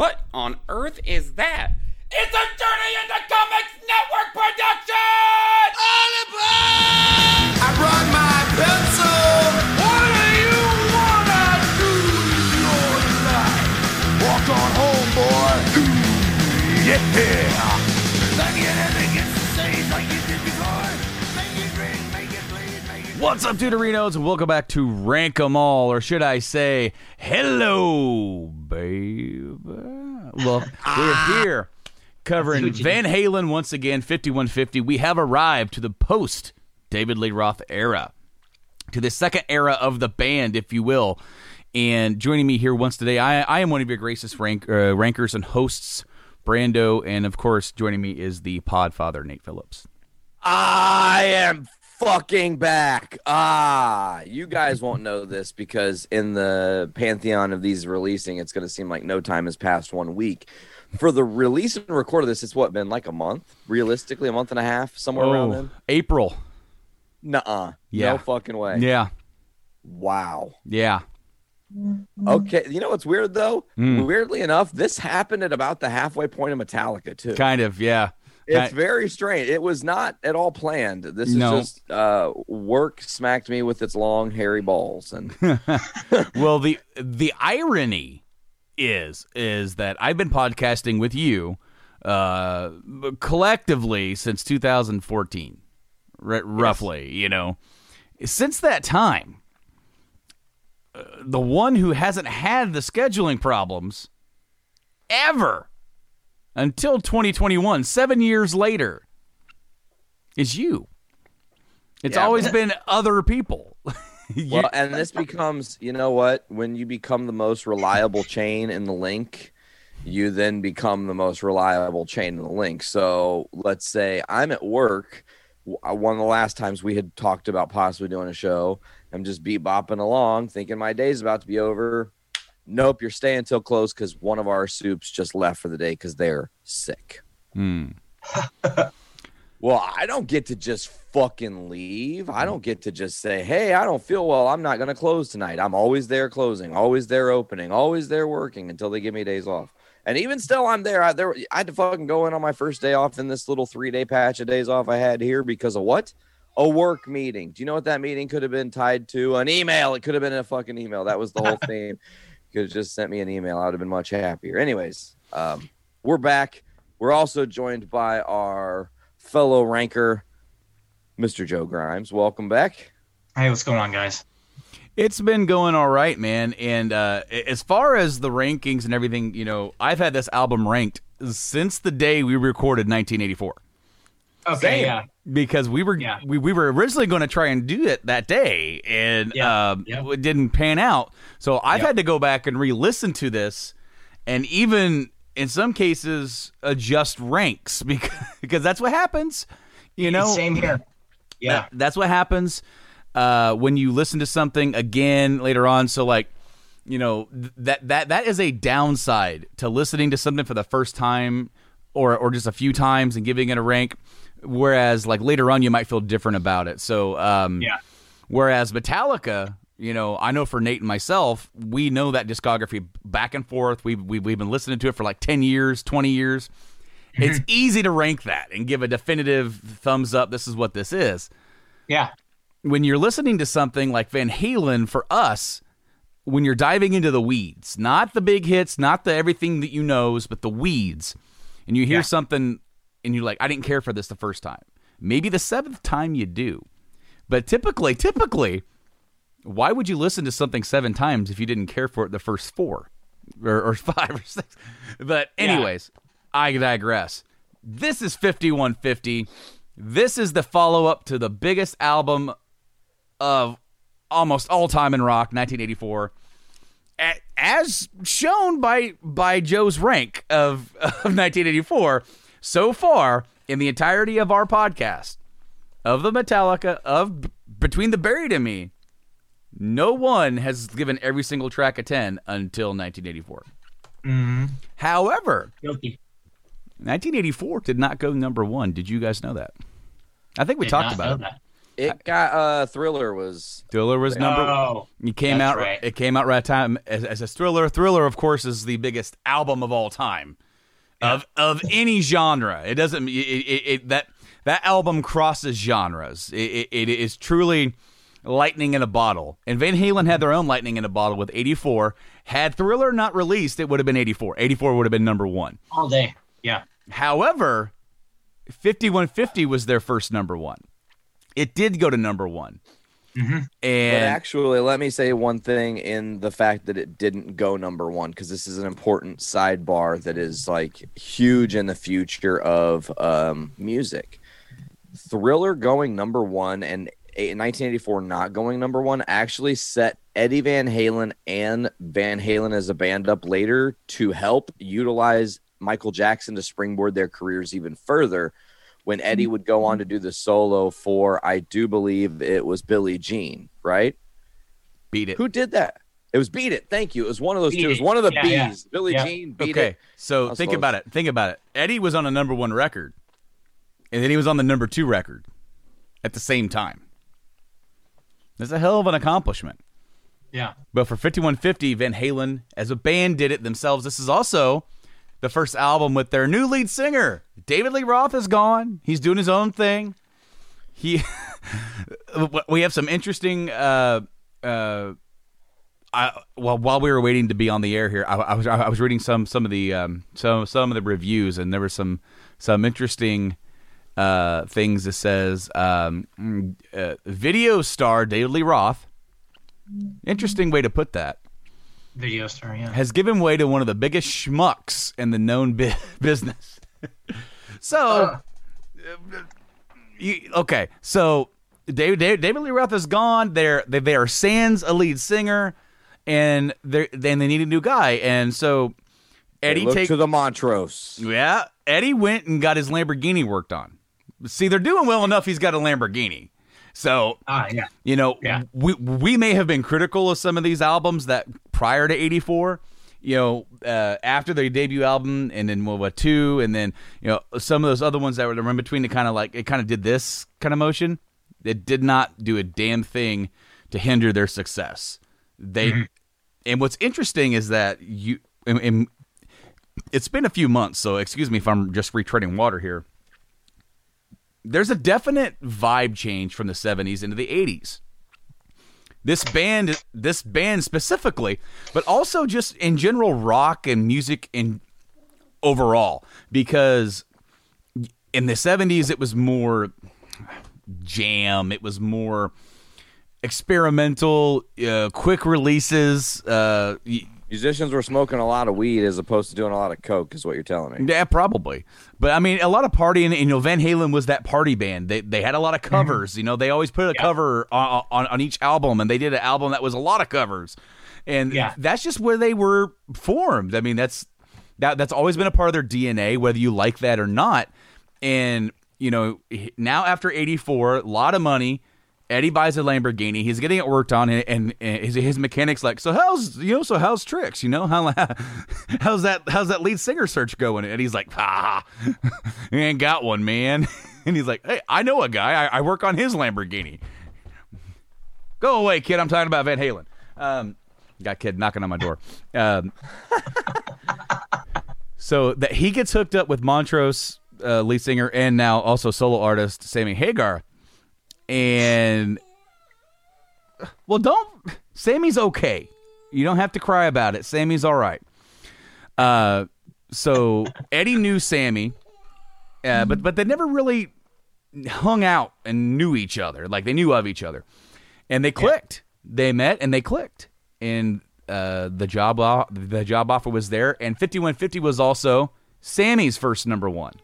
What on earth is that? It's a Journey into Comics Network production! I brought my pencil. What do you wanna do with your life? Walk on home, boy. Yeah. Like you never get to say like you did before. Make it ring, make it bleed, make it. What's up, Deuterinos, and welcome back to Rank 'em All, or should I say, hello, babe. Well, we're here covering Van Halen once again, 5150. We have arrived to the post David Lee Roth era, to the second era of the band, if you will. And joining me here once today, I, I am one of your greatest rank, uh, rankers and hosts, Brando, and of course, joining me is the Podfather, Nate Phillips. I am fucking back. Ah, you guys won't know this because in the pantheon of these releasing, it's going to seem like no time has passed one week. For the release and record of this, it's what been like a month, realistically, a month and a half, somewhere around then. April. Nuh-uh. Yeah. No fucking way. Yeah, Wow. yeah. Okay. You know what's weird though? Mm. Weirdly enough, this happened at about the halfway point of Metallica too. Kind of, yeah. It's Ki- very strange. It was not at all planned. This is just uh, work smacked me with its long hairy balls, and well, the the irony is is that I've been podcasting with you uh, collectively since 2014, r- roughly. You know, since that time, uh, the one who hasn't had the scheduling problems ever until 2021, seven years later, is you. It's Yeah, always but- been other people. You- well, and this becomes, you know what? When you become the most reliable chain in the link, you then become the most reliable chain in the link. So let's say I'm at work. Uh, One of the last times we had talked about possibly doing a show, I'm just beat bopping along, thinking my day's about to be over. Nope, you're staying till close because one of our soups just left for the day because they're sick. Hmm. Well, I don't get to just fucking leave. I don't get to just say, "Hey, I don't feel well. I'm not going to close tonight." I'm always there closing, always there opening, always there working until they give me days off. And even still, I'm there. I, there, I had to fucking go in on my first day off in this little three day patch of days off I had here because of what? A work meeting. Do you know what that meeting could have been tied to? An email. It could have been a fucking email. That was the whole theme. Could have just sent me an email. I would have been much happier. Anyways, um, we're back. We're also joined by our fellow ranker, Mr. Joe Grimes. Welcome back. Hey, what's going on, guys? It's been going all right, man. And uh, as far as the rankings and everything, you know, I've had this album ranked since the day we recorded 1984 Okay, yeah. because we were Yeah. we, we were originally going to try and do it that day, and Yeah, um, yeah. it didn't pan out. So I've had to go back and re-listen to this, and even in some cases adjust ranks because because that's what happens. You know, Same here. Yeah. that- that's what happens uh, when you listen to something again later on. So like, you know, that that that is a downside to listening to something for the first time or or just a few times and giving it a rank. Whereas like later on, you might feel different about it. So um, Yeah. Whereas Metallica, you know, I know for Nate and myself, we know that discography back and forth. We've we've, we've been listening to it for like ten years, twenty years. It's easy to rank that and give a definitive thumbs up. This is what this is Yeah. when you're listening to something like Van Halen for us, when you're diving into the weeds, not the big hits, not the everything that you knows, but the weeds, and you hear Yeah. something and you're like, I didn't care for this the first time. Maybe the seventh time you do. But typically, typically, why would you listen to something seven times if you didn't care for it the first four or, or five or six? But, Yeah. anyways, I digress. This is 5150. This is the follow up to the biggest album of almost all time in rock, 1984. As shown by by Joe's rank of, of 1984 so far in the entirety of our podcast of the Metallica of B- Between the Buried and Me, no one has given every single track a 10 until 1984. hmm However, Guilty. 1984 did not go number one. Did you guys know that? I think we Did talked about it. that. It got uh Thriller was Thriller was number. Oh, It came out. right. It came out right time as, as a thriller. Thriller, of course, is the biggest album of all time, yeah. of of any genre. It doesn't it, it, it, that that album crosses genres. it is truly lightning in a bottle. And Van Halen had their own lightning in a bottle with 84. Had Thriller not released, it would have been 84. 84 would have been number 1 all day. Yeah. However, 5150 was their first number 1. It did go to number 1. Mm-hmm. And but actually, let me say one thing in the fact that it didn't go number one because this is an important sidebar that is like huge in the future of um, music. Thriller going number one and 1984 not going number one actually set Eddie Van Halen and Van Halen as a band up later to help utilize Michael Jackson to springboard their careers even further when Eddie would go on to do the solo for, I do believe it was Billie Jean, right? beat it. Who did that? It was Beat It. Thank you. It was one of those Beat two. It was one of the Yeah, B's. yeah. Billie Yeah. Jean, Beat okay, It. so think close. about it. Think about it. Eddie was on a number one record, and then he was on the number two record at the same time. That's a hell of an accomplishment. Yeah. But for 5150, Van Halen as a band did it themselves. This is also the first album with their new lead singer. David Lee Roth is gone. He's doing his own thing. He we have some interesting uh uh I, well, while we were waiting to be on the air here, I, I was I was reading some some of the um, some some of the reviews, and there were some some interesting uh, things. That says um, uh, video star David Lee Roth. Interesting way to put that. Video star. Yeah. Has given way to one of the biggest schmucks in the known bi- business. So, uh, you, okay, so David, David David Lee Roth is gone. They're they, they are sans a lead singer, and they then they need a new guy, and so Eddie Look take to the Montrose. yeah Eddie went and got his Lamborghini worked on. See, they're doing well enough. He's got a Lamborghini, so Ah, yeah. you know, Yeah. we we may have been critical of some of these albums that prior to '84. You know, uh, after their debut album, and then World War Two, and then you know some of those other ones that were in between. It kind of like it kind of did this kind of motion. It did not do a damn thing to hinder their success. They, and what's interesting is that you, and, and it's been a few months, so excuse me if I'm just retreading water here. There's a definite vibe change from the 70s into the 80s. This band, this band specifically, but also just in general rock and music in overall, because in the 70s it was more jam, it was more experimental, uh, quick releases. Uh, Musicians were smoking a lot of weed as opposed to doing a lot of coke, is what you're telling me. Yeah, probably. But I mean, a lot of partying. You know, Van Halen was that party band. They they had a lot of mm-hmm. covers. You know, they always put a cover on, on on each album, and they did an album that was a lot of covers. And Yeah. that's just where they were formed. I mean, that's that that's always been a part of their DNA, whether you like that or not. And you know, now after '84, a lot of money. Eddie buys a Lamborghini. He's getting it worked on, and, and, his, his mechanic's like, "So how's you know? So how's tricks? You know how how's that how's that lead singer search going?" And he's like, "Ah, you ain't got one, man." And he's like, "Hey, I know a guy. I, I work on his Lamborghini." Go away, kid. I'm talking about Van Halen. Um, got kid knocking on my door. Um, so that he gets hooked up with Montrose uh, lead singer and now also solo artist Sammy Hagar, and well, don't Sammy's okay. You don't have to cry about it. Sammy's all right. Uh, so Eddie knew Sammy, uh, but but they never really hung out and knew each other. Like they knew of each other, and they clicked. They met and they clicked, and uh, the job the job offer was there. And fifty one fifty was also Sammy's first number one.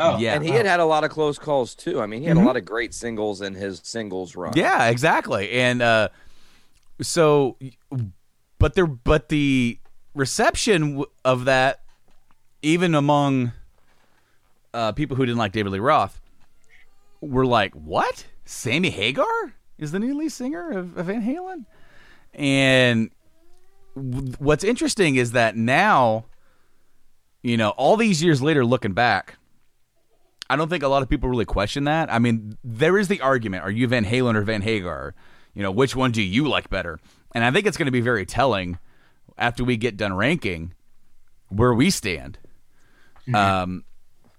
Oh, Yeah. And he had had a lot of close calls too. I mean, he had a lot of great singles in his singles run. Yeah, exactly. And uh, so, but there, but the reception of that, even among uh, people who didn't like David Lee Roth, were like, "What? Sammy Hagar is the new lead singer of, of Van Halen?" And w- what's interesting is that now, you know, all these years later, looking back, I don't think a lot of people really question that. I mean, there is the argument: Are you Van Halen or Van Hagar? You know, which one do you like better? And I think it's going to be very telling after we get done ranking where we stand. Um,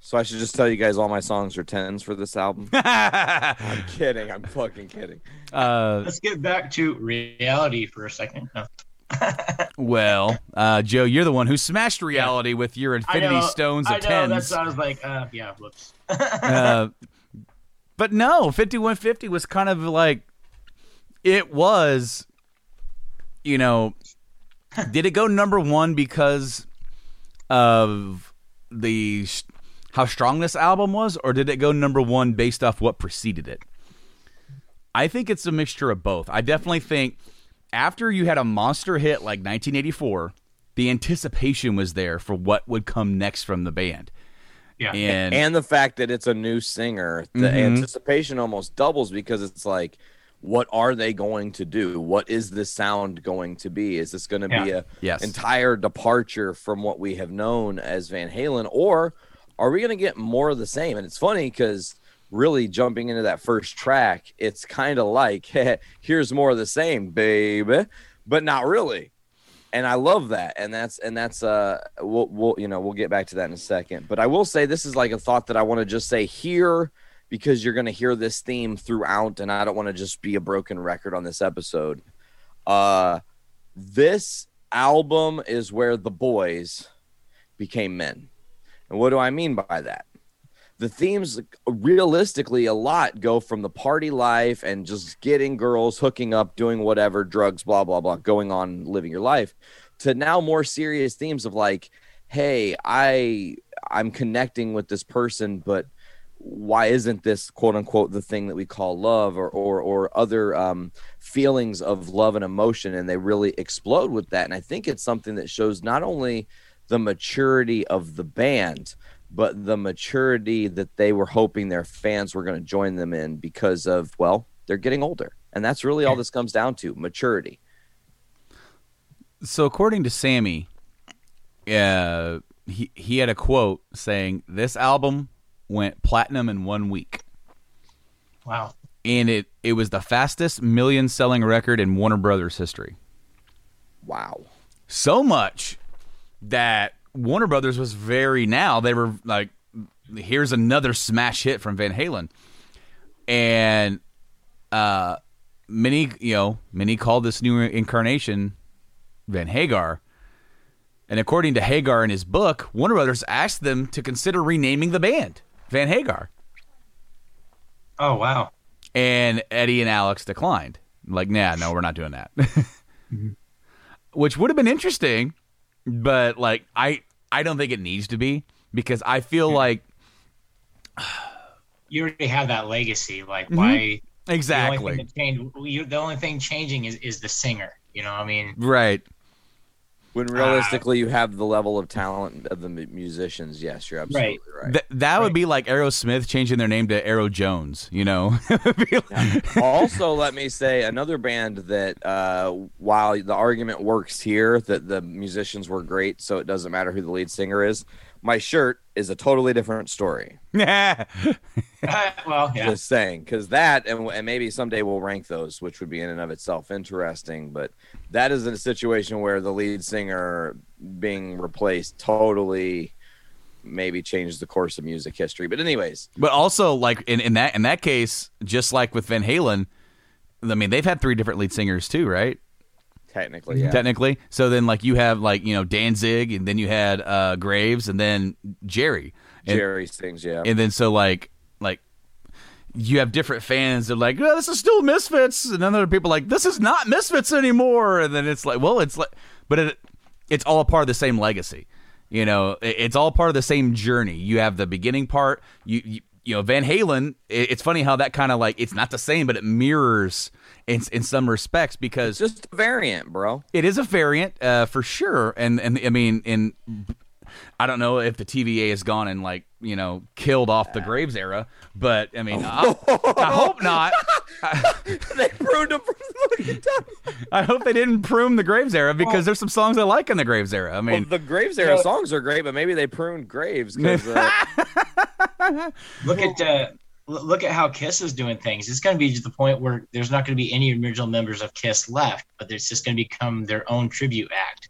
So I should just tell you guys all my songs are tens for this album. I'm kidding. I'm fucking kidding. uh, Let's get back to reality for a second. No. well, uh, Joe, you're the one who smashed reality with your Infinity Stones of I know, tens. That's I was like, uh, yeah, whoops. Uh, but no, 5150 was kind of like it was you know did it go number 1 because of the how strong this album was or did it go number 1 based off what preceded it? I think it's a mixture of both. I definitely think after you had a monster hit like 1984, the anticipation was there for what would come next from the band. Yeah. And, and the fact that it's a new singer, the Mhm. anticipation almost doubles because it's like, what are they going to do? What is this sound going to be? Is this going to be Yeah. a Yes. entire departure from what we have known as Van Halen, or are we going to get more of the same? And it's funny because really jumping into that first track, it's kind of like, here's more of the same, baby, but not really and I love that. And that's and that's uh we'll, we'll you know we'll get back to that in a second. But I will say this is like a thought that I want to just say here because you're going to hear this theme throughout, and I don't want to just be a broken record on this episode. Uh, this album is where the boys became men, and what do I mean by that? The themes realistically a lot go from the party life and just getting girls hooking up doing whatever drugs blah blah blah going on living your life to now more serious themes of like hey i i'm connecting with this person but why isn't this quote unquote the thing that we call love or or, or other um, feelings of love and emotion? And they really explode with that. And i think it's something that shows not only the maturity of the band but the maturity that they were hoping their fans were going to join them in because of well they're getting older. And that's really all this comes down to maturity. So according to Sammy, uh, he he had a quote saying this album went platinum in one week, Wow. and it it was the fastest million selling record in Warner Brothers history. wow. So much that Warner Brothers was very now they were like, here's another smash hit from Van Halen, and uh, many you know many called this new incarnation Van Hagar. And according to Hagar in his book, Warner Brothers asked them to consider renaming the band Van Hagar. Oh wow. And Eddie and Alex declined. Like, nah, no, we're not doing that. Which would have been interesting, but like I I don't think it needs to be because I feel like You already have that legacy. Like mm-hmm. why? The only, exactly that changed, you, the only thing changing is, is the singer. You know, I mean, right. When realistically you have the level of talent of the musicians yes you're absolutely right, Th- that would be like Aerosmith changing their name to Aero Jones, you know? Like- also let me say another band that uh, while the argument works here that the musicians were great so it doesn't matter who the lead singer is my shirt is a totally different story Yeah, well, yeah. just saying because that and, and maybe someday we'll rank those which would be in and of itself interesting but that is a situation where the lead singer being replaced totally maybe changed the course of music history but anyways But also, like in, in that in that case, just like with Van Halen, I mean they've had three different lead singers too, right? Technically yeah Technically. So then, like you have like you know Danzig, and then you had uh, Graves, and then Jerry, and, jerry yeah and then so like like you have different fans that are like, oh, this is still Misfits, and then there are people like, this is not Misfits anymore, and then it's like, well, it's like, but it it's all a part of the same legacy. You know, it- it's all part of the same journey. You have the beginning part. You you, you know, Van Halen. it- It's funny how that kind of like it's not the same, but it mirrors in in some respects because it's just a variant bro it is a variant uh, for sure, and and I mean, in I don't know if the TVA has gone and like you know killed off the Graves era, but I mean, I, I hope not. they pruned him from the fucking top. I hope they didn't prune the Graves era because there's some songs I like in the Graves era. I Well, mean, the Graves era songs are great, but maybe they pruned Graves because uh, Look at uh, l- look at how Kiss is doing things. It's going to be to the point where there's not going to be any original members of Kiss left, but it's just going to become their own tribute act.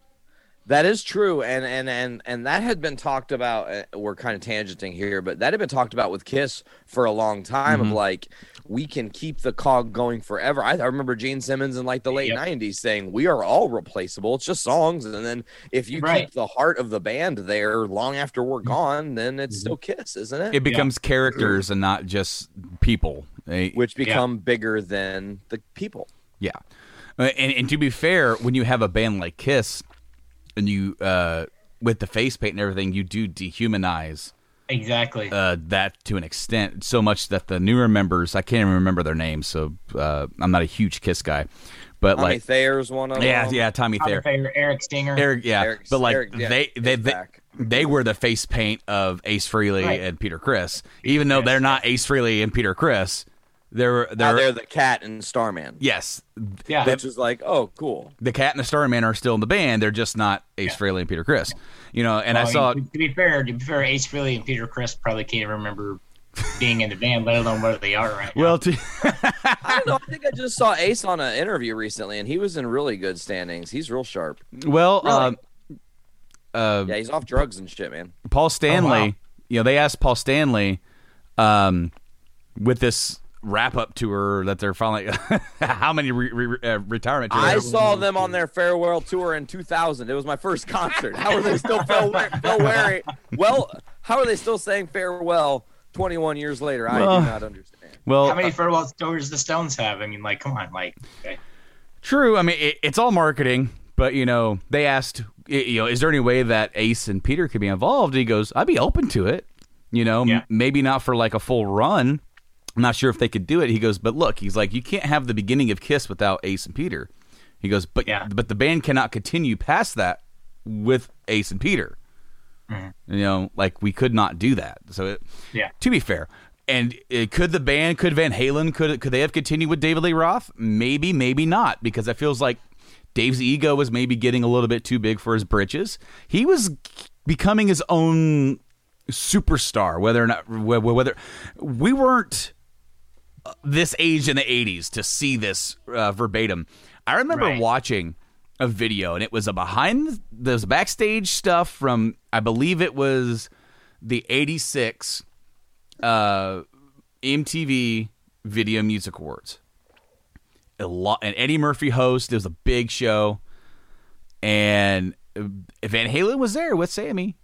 That is true, and and and and that had been talked about. uh, We're kind of tangenting here, but that had been talked about with Kiss for a long time. Of like, we can keep the cog going forever. I, I remember Gene Simmons in like the late Yep. '90s saying, "We are all replaceable. It's just songs." And then if you Right. keep the heart of the band there long after we're gone, then it's still Kiss, isn't it? It becomes characters and not just people. They- Which become bigger than the people. Yeah, Uh, and, and to be fair, when you have a band like Kiss, and you uh, with the face paint and everything, you do dehumanize Exactly. uh, that to an extent, so much that the newer members, I can't even remember their names, so uh, I'm not a huge Kiss guy, but Tommy like, Thayer's one of yeah, them. yeah, Tommy Tommy Thayer, Thayer, Eric Singer. Eric, yeah, Eric's- but like Eric, yeah, they they they, they were the face paint of Ace Frehley Right. and Peter Criss, even though Yes, they're not Ace Frehley and Peter Criss. They're Now they're, they're the cat and Starman. yes, yeah. Which is like, oh, cool. the Cat and the Starman are still in the band. They're just not Ace Frehley and Peter Criss. You know, and I Well, saw To be fair, to be fair, Ace Frehley and Peter Criss probably can't remember being in the band, let alone where they are right now. well, to, I don't know. I think I just saw Ace on an interview recently, and he was in really good standings. He's real sharp. well, Really? um, uh, Yeah, he's off drugs and shit, man. Paul Stanley. wow. You know, they asked Paul Stanley, um, with this wrap up tour that they're finally how many re- re- uh, retirement tours. I saw them on their farewell tour in 2000. It was my first concert. How are they still fell fell wearing? Well, how are they still saying farewell 21 years later? I Well, do not understand. well, How many farewell tours the Stones have? I mean, like, come on, like, okay. True. I mean, it, it's all marketing, but you know, they asked, you know, is there any way that Ace and Peter could be involved? And he goes, I'd be open to it. You know, m- maybe not for like a full run. I'm not sure if they could do it. He goes, but look, he's like, you can't have the beginning of Kiss without Ace and Peter. He goes, but Yeah. but the band cannot continue past that with Ace and Peter. You know, like we could not do that. So, it, Yeah. to be fair, and uh, could the band, could Van Halen, could could they have continued with David Lee Roth? Maybe, maybe not, because it feels like Dave's ego was maybe getting a little bit too big for his britches. He was becoming his own superstar. Whether or not wh- wh- whether we weren't this age in the '80s to see this uh, verbatim. I remember Right. watching a video, and it was a behind those backstage stuff from I believe it was the '86 uh, MTV Video Music Awards. A lot, and Eddie Murphy host. It was a big show, and uh, Van Halen was there with Sammy,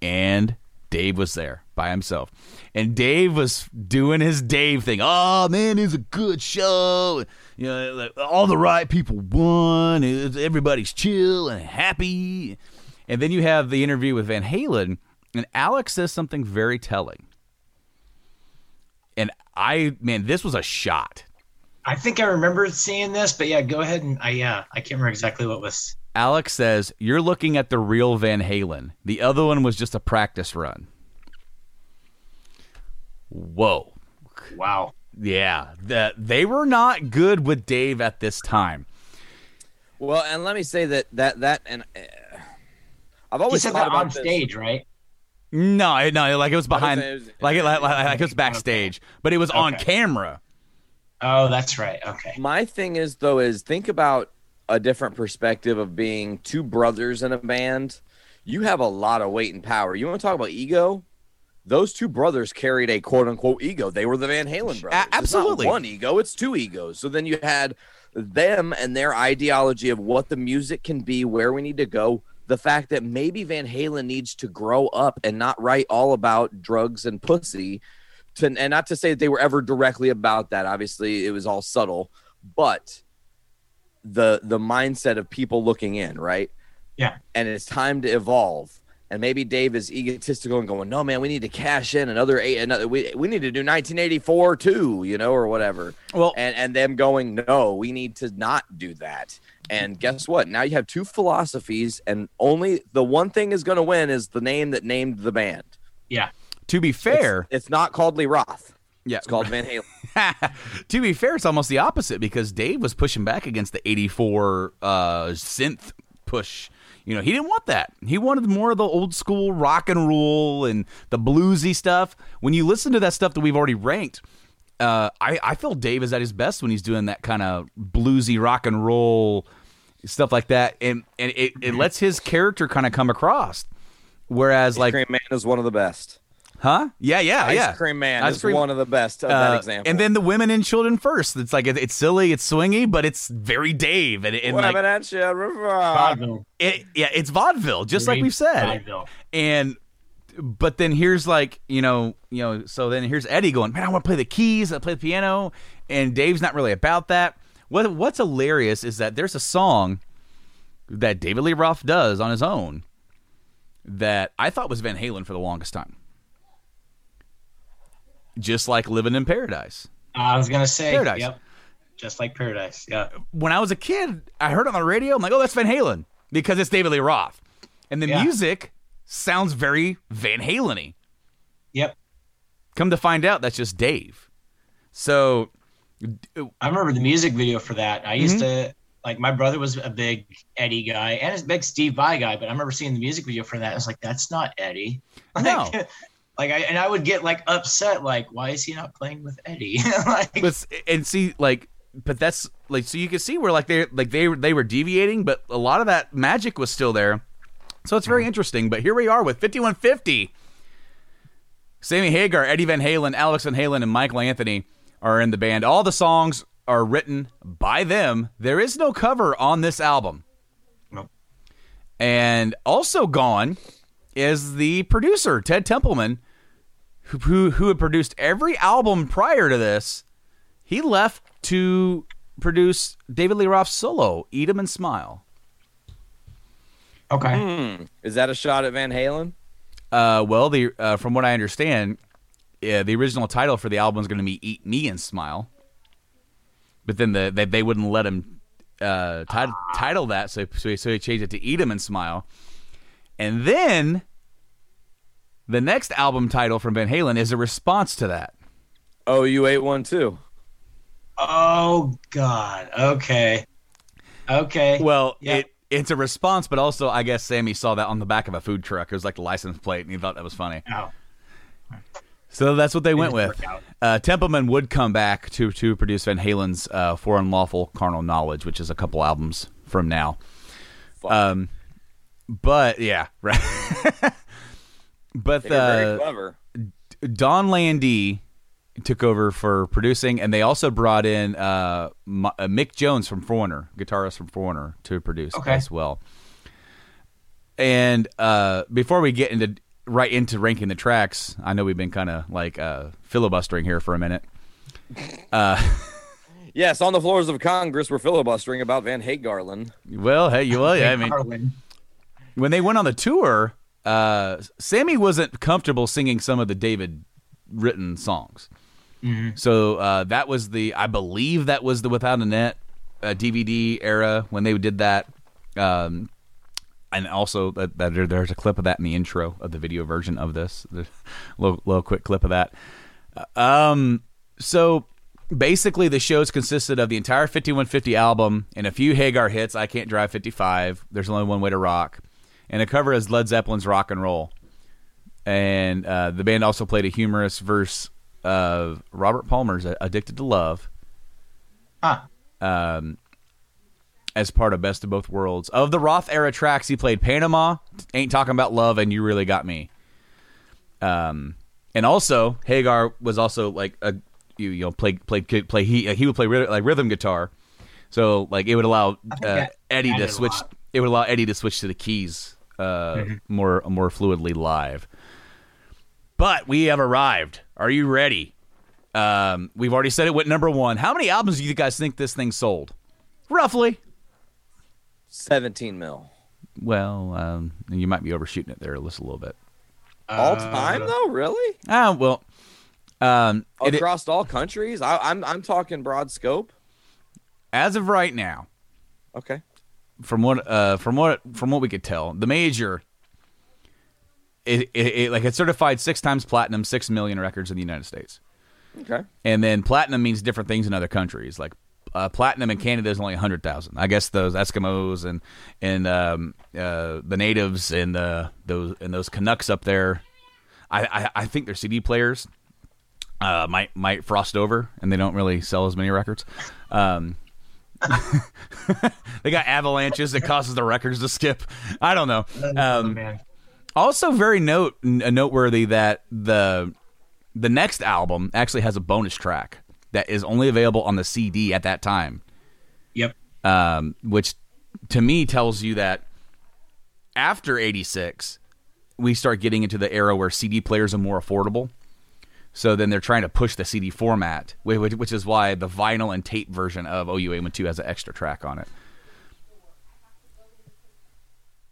and Dave was there by himself, and Dave was doing his Dave thing. Oh man, it's a good show. You know, like, all the right people won. It's- Everybody's chill and happy. And then you have the interview with Van Halen, and Alex says something very telling. And I, man, this was a shot. I think I remember seeing this, but yeah, go ahead and I yeah, I can't remember exactly what was. Alex says, You're looking at the real Van Halen. The other one was just a practice run. Whoa. Wow. Yeah. The, they were not good with Dave at this time. Well, and let me say that that that and uh, I've He always said thought that about on this. stage, right? No, no, like it was behind, saying it was- like, it, like, like it was backstage, but it was on camera. Oh, that's right. Okay. My thing is though is think about a different perspective of being two brothers in a band. You have a lot of weight and power. You want to talk about ego? Those two brothers carried a quote unquote ego. They were the Van Halen brothers. It's not absolutely. one ego, it's two egos. So then you had them and their ideology of what the music can be, where we need to go. The fact that maybe Van Halen needs to grow up and not write all about drugs and pussy. To, and not to say that they were ever directly about that. Obviously, it was all subtle, but the the mindset of people looking in, right? Yeah. And it's time to evolve. And maybe Dave is egotistical and going, "No, man, we need to cash in another eight. Another, we we need to do 1984 too, you know, or whatever." Well- and and them going, "No, we need to not do that." And guess what? Now you have two philosophies, and only the one thing is going to win is the name that named the band. Yeah. To be fair, It's, it's not called Lee Roth. yeah, It's called Van Halen. to be fair, it's almost the opposite because Dave was pushing back against the 84 uh, synth push. You know, he didn't want that. He wanted more of the old school rock and roll and the bluesy stuff. When you listen to that stuff that we've already ranked, uh, I, I feel Dave is at his best when he's doing that kind of bluesy rock and roll stuff like that, and and it, it lets his character kind of come across. Whereas, like, Cream Man is one of the best. Huh? Yeah, yeah, Ice yeah. Cream Man Ice is Cream- one of the best of Uh, that example. And then the women and children first. It's like it's silly, it's swingy, but it's very Dave, and, and Women like and children. Vaudeville. it, yeah, it's vaudeville, just like we've said. vaudeville. And but then here's like you know you know so then here's Eddie going, man, I want to play the keys, I play the piano, and Dave's not really about that. What what's hilarious is that there's a song that David Lee Roth does on his own that I thought was Van Halen for the longest time. Just like living in paradise. I was gonna say, Paradise. yep, just like Paradise. Yeah, when I was a kid, I heard it on the radio. I'm like, oh, that's Van Halen because it's David Lee Roth, and the Yeah. music sounds very Van Halen-y. yep. Come to find out, that's just Dave. So, I remember the music video for that. I Mm-hmm. used to like my brother was a big Eddie guy and a big Steve Vai guy, but I remember seeing the music video for that. I was like, that's not Eddie. Like, No. like I and I would get like upset, like, why is he not playing with Eddie? like, but and see, like, but that's like, so you can see where like they like they they were deviating, but a lot of that magic was still there. So it's very mm-hmm. interesting. But here we are with 5150. Sammy Hagar, Eddie Van Halen, Alex Van Halen, and Michael Anthony are in the band. All the songs are written by them. There is no cover on this album. Nope. And also gone is the producer, Ted Templeman, who, who, who had produced every album prior to this. He left to produce David Lee Roth's solo, Eat 'em and Smile. okay. Hmm. Is that a shot at Van Halen? Uh, well, the uh, from what I understand, yeah, the original title for the album is going to be "Eat Me and Smile," but then the they, they wouldn't let him uh, tit- title that, so so he, so he changed it to "Eat 'em and Smile," and then the next album title from Van Halen is a response to that. Oh, you ate one too. Oh God. Okay. Okay. Well, Yeah. it it's a response, but also I guess Sammy saw that on the back of a food truck. It was like the license plate, and he thought that was funny. Oh, So that's what they went with. Uh, Templeman would come back to to produce Van Halen's uh, "For Unlawful Carnal Knowledge," which is a couple albums from now. Fuck. Um, but yeah, right. But They uh, clever. Donn Landee took over for producing, and they also brought in uh, uh, Mick Jones from Foreigner, guitarist from Foreigner, to produce Okay. as well. And uh, before we get into right into ranking the tracks, I know we've been kind of like uh, filibustering here for a minute. Yes, on the floors of Congress, we're filibustering about Van Hagarland. Well, hey, you well, yeah, I mean, Harlan. when they went on the tour, uh, Sammy wasn't comfortable singing some of the David written songs. So uh, that was the, I believe that was the Without a Net uh, DVD era when they did that. Um, and also that, that there, there's a clip of that in the intro of the video version of this. There's a little, little quick clip of that. Um, so basically, the shows consisted of the entire 5150 album and a few Hagar hits. I Can't Drive 55. There's only one way to rock, and a cover is Led Zeppelin's Rock and Roll. And uh, the band also played a humorous verse of Robert Palmer's "Addicted to Love." Huh. um, as part of Best of Both Worlds. Of the Roth era tracks, he played Panama, Ain't Talking About Love, and You Really Got Me. Um, and also Hagar was also like a you, you know play play play he he would play rhythm, like rhythm guitar, so like it would allow uh, Eddie to switch. It would allow Eddie to switch to the keys uh, more more fluidly live. But we have arrived. Are you ready? Um, we've already said it went number one. How many albums do you guys think this thing sold? Roughly. 17 mil. Well, um, you might be overshooting it there just a little bit. All Uh, time though, really? Ah, well, um, it- Across all countries? I, I'm I'm talking broad scope. as of right now, Okay. From what uh, from what from what we could tell, the major, it, it, it like it's certified six times platinum, six million records in the United States, Okay. and then platinum means different things in other countries. Like uh, platinum in Canada is only hundred thousand. I guess those Eskimos and and um, uh, the natives and uh, those and those Canucks up there, I, I, I think their CD players uh, might might frost over, and they don't really sell as many records. Um, they got avalanches that causes the records to skip. I don't know. Um, also, very note n- noteworthy that the the next album actually has a bonus track that is only available on the CD at that time, Yep. um, which to me tells you that after '86 we start getting into the era where CD players are more affordable. So then they're trying to push the CD format, which, which is why the vinyl and tape version of OU 2 has an extra track on it.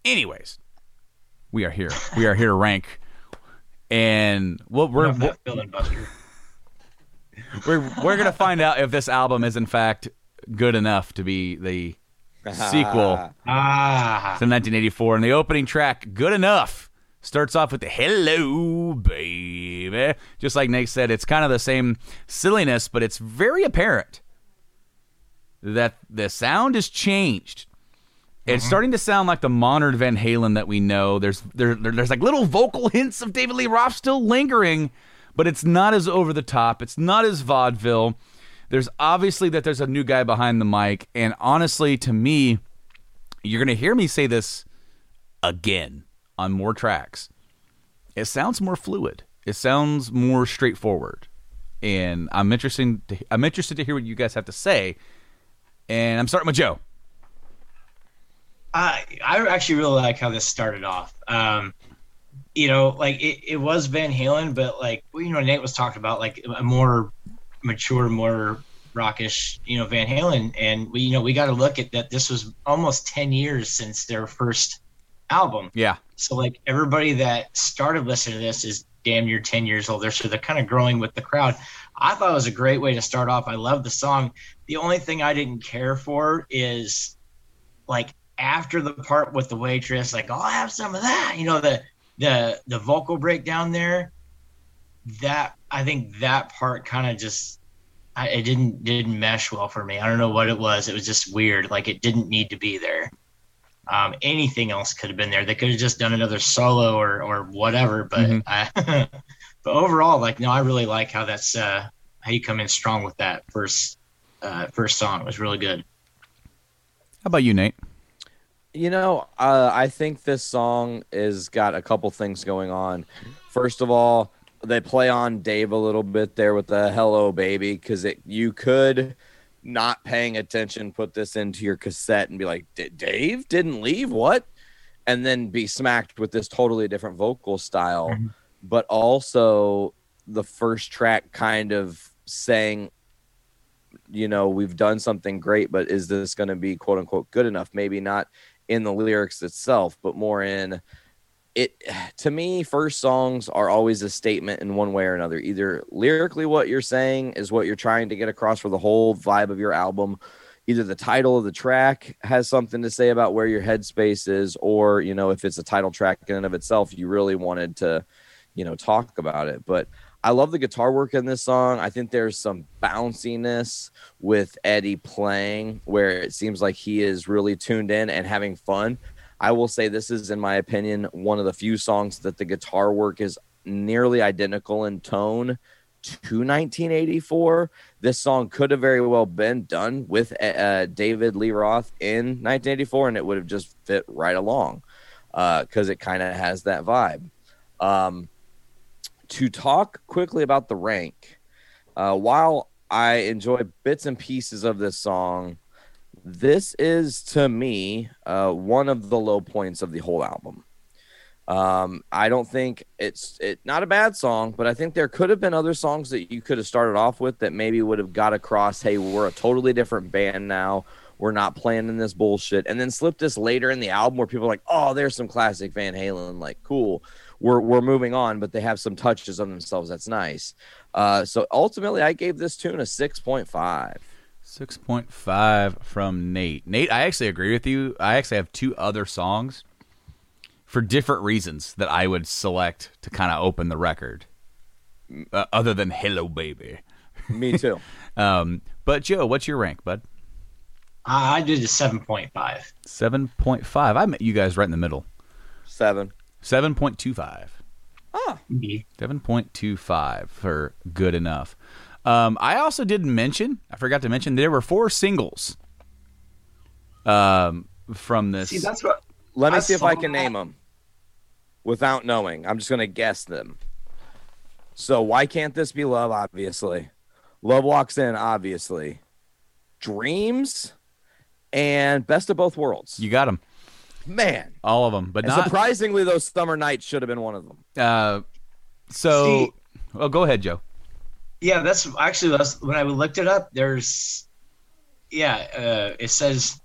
Anyways, we are here. We are here to rank, and what we're Enough of that feeling, Buster. we're we're gonna find out if this album is in fact good enough to be the sequel Ah, to 1984. And the opening track, "Good Enough," starts off with the "Hello, baby." Just like Nate said, it's kind of the same silliness, but it's very apparent that the sound has changed. It's mm-hmm. starting to sound like the modern Van Halen that we know. There's there, there- there's like little vocal hints of David Lee Roth still lingering, but it's not as over the top. It's not as vaudeville. There's obviously that there's a new guy behind the mic, and honestly, to me, you're gonna hear me say this again on more tracks. It sounds more fluid. It sounds more straightforward, and I'm interested. To, I'm interested to hear what you guys have to say. And I'm starting with Joe. I I actually really like how this started off. Um, you know, like it, it was Van Halen, but like you know, Nate was talking about like a more mature, more rockish, you know, Van Halen, and we you know we got to look at that. This was almost ten years since their first album. Yeah, So like everybody that started listening to this is damn near 10 years older. So they're kind of growing with the crowd. I thought it was a great way to start off. I love the song. The only thing I didn't care for is like after the part with the waitress, like I'll have some of that. You know, the the the vocal breakdown there. That I think that part kind of just I, it didn't didn't mesh well for me. I don't know what it was. It was just weird. Like it didn't need to be there. Um, anything else could have been there. They could have just done another solo or or whatever. But Mhm. I, but overall, like no, I really like how that's uh, how you come in strong with that first uh, first song. It was really good. How about you, Nate? You know, uh, I think this song is got a couple things going on. First of all, they play on Dave a little bit there with the "Hello, baby," because it you could not paying attention put this into your cassette and be like, "D- "Dave didn't leave, what?" and then be smacked with this totally different vocal style. Mhm. But also, the first track kind of saying you know, we've done something great, but is this going to be quote unquote good enough? Maybe not in the lyrics itself, but more in it. To me, first songs are always a statement in one way or another. Either lyrically, what you're saying is what you're trying to get across for the whole vibe of your album. Either the title of the track has something to say about where your headspace is, or, you know, if it's a title track in and of itself, you really wanted to, you know, talk about it. But I love the guitar work in this song. I think there's some bounciness with Eddie playing where it seems like he is really tuned in and having fun. I will say this is, in my opinion, one of the few songs that the guitar work is nearly identical in tone to 1984. This song could have very well been done with uh, David Lee Roth in 1984, and it would have just fit right along because it kind of has that vibe. Um, to talk quickly about the rank, uh, while I enjoy bits and pieces of this song, this is to me uh, one of the low points of the whole album. Um, I don't think it's it not a bad song, but I think there could have been other songs that you could have started off with that maybe would have got across, hey, we're a totally different band now. We're not playing in this bullshit. And then slip this later in the album where people are like, oh, there's some classic Van Halen, like cool. We're we're moving on, but they have some touches on themselves. That's nice. Uh, so ultimately, I gave this tune a six point five. 6.5 from Nate. Nate, I actually agree with you. I actually have two other songs for different reasons that I would select to kind of open the record, uh, other than Hello Baby. Me too. Um, But Joe, what's your rank, bud? I I did a seven point five. Seven point five. I met you guys right in the middle. Seven. Seven point two five. Ah, Seven point two five for good enough. Um, I also didn't mention. I forgot to mention there were four singles. Um, from this. See, that's what let me I see if I can that. name them without knowing. I'm just gonna guess them. So why can't this be love? Obviously, love walks in. Obviously, dreams and best of both worlds. you got them, Man, all of them, but not. surprisingly, those summer nights should have been one of them. Uh, so, See- oh, go ahead, Joe. Yeah, that's actually that's when I looked it up. There's, yeah, uh, it says,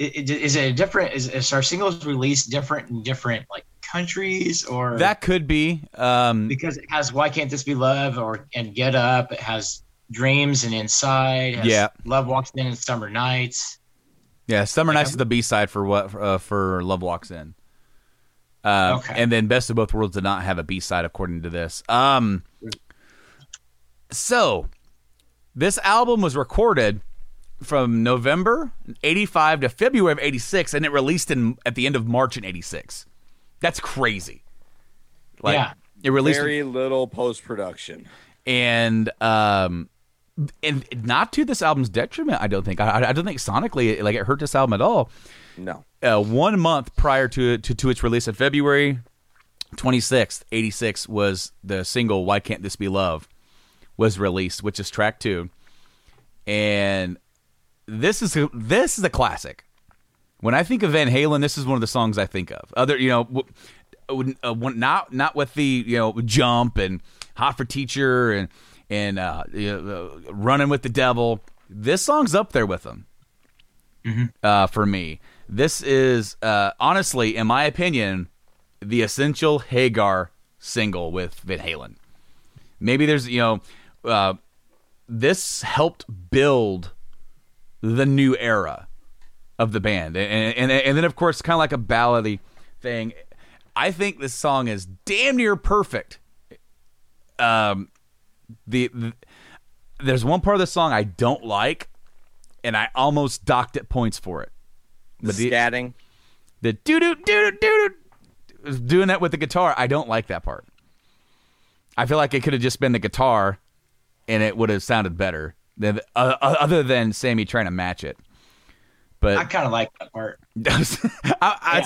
i- i- is it a different? Is, is our singles released different in different like countries or That could be. Um, because it has "Why Can't This Be Love" or and "Get Up." It has "Dreams" and "Inside." Has Yeah. "Love Walks In" and "Summer Nights." yeah, Summer. Nights is the B side for what uh, for Love Walks In. Uh, Okay. And then Best of Both Worlds did not have a B side according to this. Um, so this album was recorded from November 85 to February of 86 and it released in at the end of March in 86. That's crazy. Like Yeah. it released Very little post production. and um and not to this album's detriment, I don't think. I, I don't think sonically like it hurt this album at all. No, Uh, one month prior to, to to its release in February 26th, 86 was the single "Why Can't This Be Love" was released, which is track two, and this is a, this is a classic. When I think of Van Halen, this is one of the songs I think of. Other, you know, w- w- uh, not not with the you know jump and hot for teacher and and uh, you know, uh, running with the devil. This song's up there with them uh, for me. This is uh, honestly, in my opinion, the essential Hagar single with Van Halen. Maybe there's you know, uh, this helped build the new era of the band, and and, and then of course, kind of like a ballady thing. I think this song is damn near perfect. Um, the, the there's one part of the song I don't like, and I almost docked it points for it. the the- scatting. The doo doo doo doo doo doing that with the guitar. I don't like that part. I feel like it could have just been the guitar, and it would have sounded better than uh, other than Sammy trying to match it. But I kind of like that part. I, I,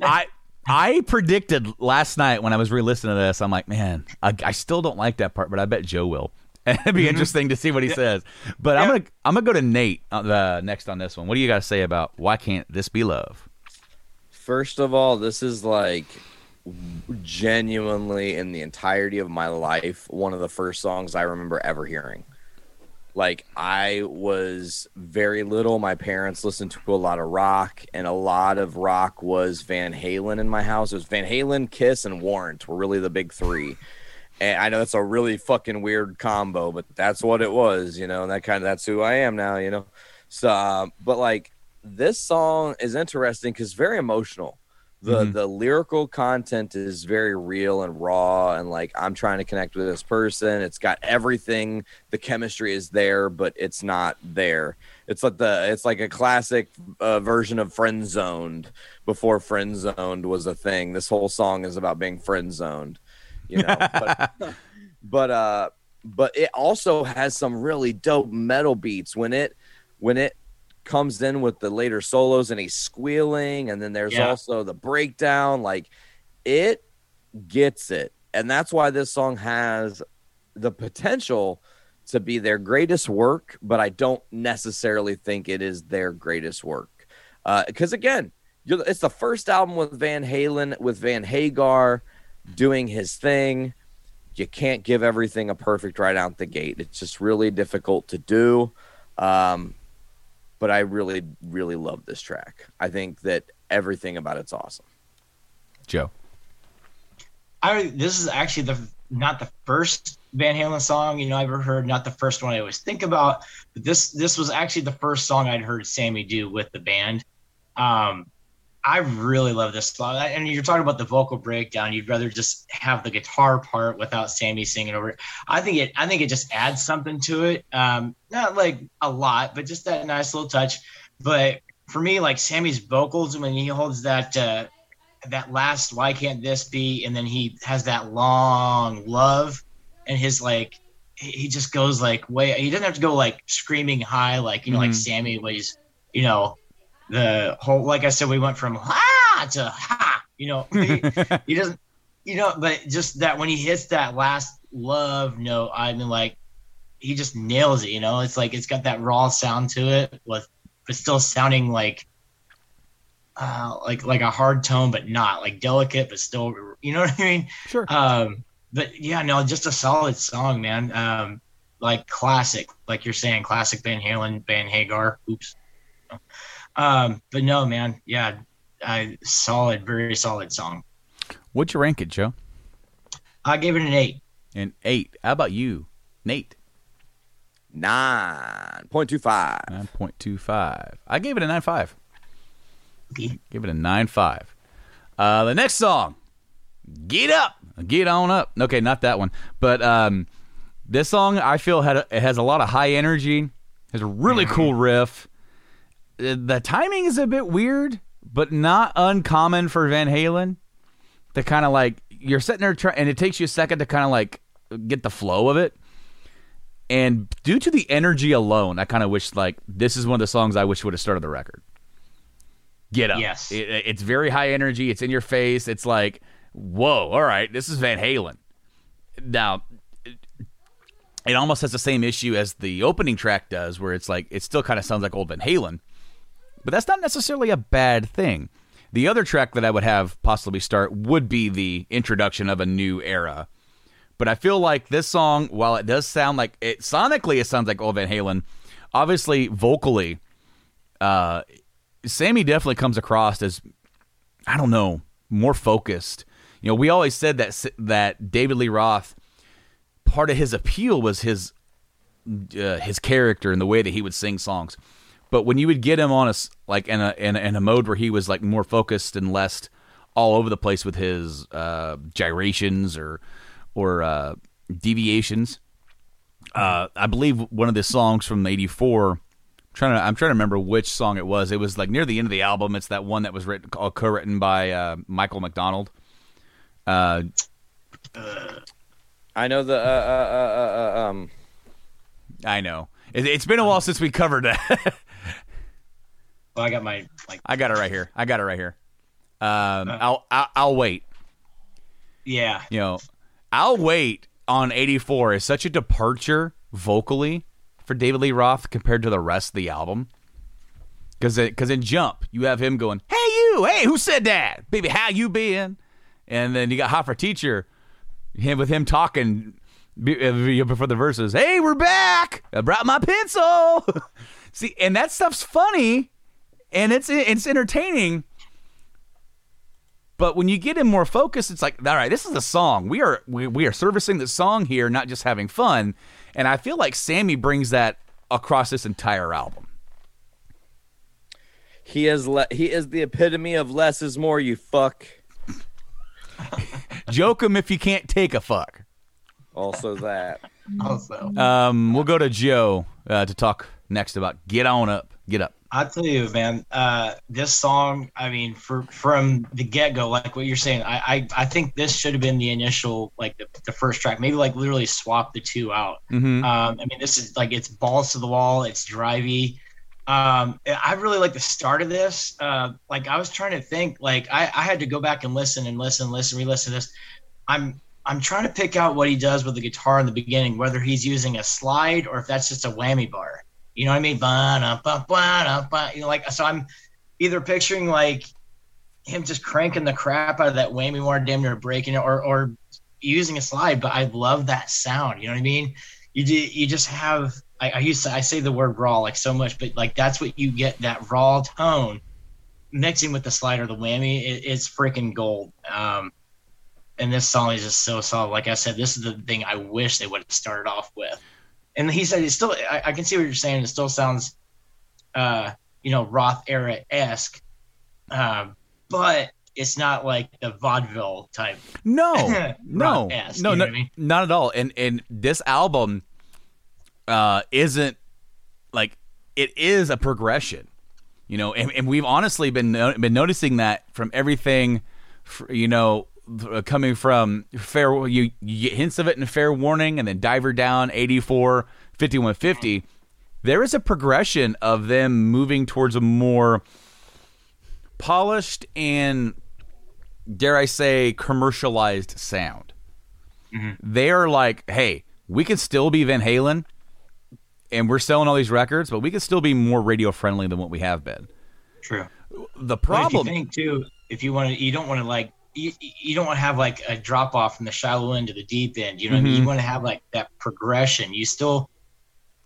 I, I predicted last night when I was re-listening to this. I'm like, man, I, I still don't like that part, but I bet Joe will. And it'd be interesting to see what he says. But I'm gonna I'm gonna go to Nate uh, the next on this one. What do you got to say about why can't this be love? First of all, this is like genuinely in the entirety of my life one of the first songs I remember ever hearing. Like I was very little. My parents listened to a lot of rock, and a lot of rock was Van Halen in my house. It was Van Halen, Kiss, and Warrant were really the big three. And I know that's a really fucking weird combo, but that's what it was, you know. And that kind of that's who I am now, you know. So, uh, but like this song is interesting because very emotional. The the lyrical content is very real and raw, and like I'm trying to connect with this person. It's got everything. The chemistry is there, but it's not there. It's like the it's like a classic uh, version of friend zoned before friend zoned was a thing. This whole song is about being friend zoned, you know. but, but uh, but it also has some really dope metal beats when it when it comes in with the later solos and he's squealing and then there's Yeah. also the breakdown like it gets it. And that's why this song has the potential to be their greatest work but i don't necessarily think it is their greatest work. Because again you're, it's the first album with van halen with van hagar doing his thing. You can't give everything a perfect right out the gate. It's just really difficult to do. Um, but I really, really love this track. I think that everything about it's awesome. Joe. I this is actually the not the first Van Halen song you know I've ever heard, not the first one I always think about, but this this was actually the first song I'd heard Sammy do with the band. Um, I really love this song. And you're talking about the vocal breakdown. You'd rather just have the guitar part without Sammy singing over it. I think it. I think it just adds something to it. Um, not like a lot, but just that nice little touch. But for me, like Sammy's vocals when he holds that uh, that last "Why can't this be?" and then he has that long love, and his like he just goes like way. He doesn't have to go like screaming high like you know like Mhm. Sammy was. You know the whole like I said, we went from ha to ha. You know, he, he doesn't. You know, but just that when he hits that last love note, I mean, like he just nails it. You know, it's like it's got that raw sound to it, with but still sounding like uh, like like a hard tone, but not like delicate, but still. You know what I mean? Sure. Um, but yeah, no, just a solid song, man. Um, like classic, like you're saying, classic Van Halen, Van Hagar. Oops. Um, but no, man, yeah, I solid, very solid song. What'd you rank it, Joe? I gave it an eight. An eight. How about you, Nate? Nine point two five. Nine point two five. I gave it a nine five. Okay. Give it a nine five. Uh, the next song, "Get Up," get on up. Okay, not that one, but um, this song I feel had a, it has a lot of high energy. Has a really cool riff. The timing is a bit weird, but not uncommon for Van Halen. To kind of like you're sitting there trying, and it takes you a second to kind of like get the flow of it. And due to the energy alone, I kind of wish like this is one of the songs I wish would have started the record. Get up. Yes. It, it's very high energy. It's in your face. It's like, whoa, all right, this is Van Halen. Now, it almost has the same issue as the opening track does, where it's like it still kind of sounds like old Van Halen, but that's not necessarily a bad thing. The other track that I would have possibly start would be the introduction of a new era. But I feel like this song, while it does sound like it sonically, it sounds like old Van Halen. Obviously, vocally, uh, Sammy definitely comes across as I don't know more focused. You know, we always said that that David Lee Roth part of his appeal was his uh, his character and the way that he would sing songs. But when you would get him on a like in a, in a in a mode where he was like more focused and less all over the place with his uh, gyrations or or uh, deviations, uh, I believe one of the songs from '84. Trying to, I'm trying to remember which song it was. It was like near the end of the album. It's that one that was written, uh, co-written by uh, Michael McDonald. Uh, I know the uh, uh, uh, uh, um. I know it, it's been a while since we covered that. Well, I got my like, I got it right here. I got it right here. Um, I'll, I'll I'll wait. yeah, You know, I'll wait on '84 is such a departure vocally for David Lee Roth compared to the rest of the album. Because because in Jump you have him going, "Hey you, hey who said that, baby? How you been?" And then you got Hot for Teacher, him with him talking uh, before the verses. Hey, we're back. I brought my pencil. See, and that stuff's funny, and it's it's entertaining. But when you get in more focus, it's like, all right, this is a song. We are we, we are servicing the song here, not just having fun. And I feel like Sammy brings that across this entire album. He is le- he is the epitome of less is more. You fuck. Joke him if you can't take a fuck. Also that. also. Um, we'll go to Joe uh, to talk next about "Get On Up, Get Up." I'll tell you, man. Uh, this song, I mean, for from the get go, like what you're saying, I, I I think this should have been the initial, like the, the first track. Maybe like literally swap the two out. Mm-hmm. Um, I mean, this is like it's balls to the wall. It's drivey. Um, I really like the start of this. Uh, like I was trying to think, like I, I had to go back and listen and listen, listen, re-listen to this. I'm I'm trying to pick out what he does with the guitar in the beginning, whether he's using a slide or if that's just a whammy bar. You know what I mean? You know, like so I'm either picturing like him just cranking the crap out of that whammy bar, damn near breaking it, or or using a slide. But I love that sound. You know what I mean? You do, you just have I, I used to I say the word raw like so much, but like that's what you get that raw tone mixing with the slide or the whammy. It, it's freaking gold. Um, and this song is just so solid. Like I said, this is the thing I wish they would have started off with. And he said it's still. I, I can see what you're saying. It still sounds, uh, you know, Roth era esque. Um, but it's not like the vaudeville type. No, no, Rock-esque, no, no I mean? not at all. And and this album uh, isn't like it is a progression, you know. And, and we've honestly been no- been noticing that from everything, you know, Uh, coming from fair. You, you get hints of it in Fair Warning, and then Diver Down, 84, 5150. There is a progression of them moving towards a more polished and dare I say commercialized sound. Mm-hmm. They are like, hey, we can still be Van Halen and we're selling all these records, but we can still be more radio friendly than what we have been. True. The But if problem you think too, if you want to, you don't want to like, you, you don't want to have like a drop off from the shallow end to the deep end. You know what I mean? Mhm. You want to have like that progression. You still,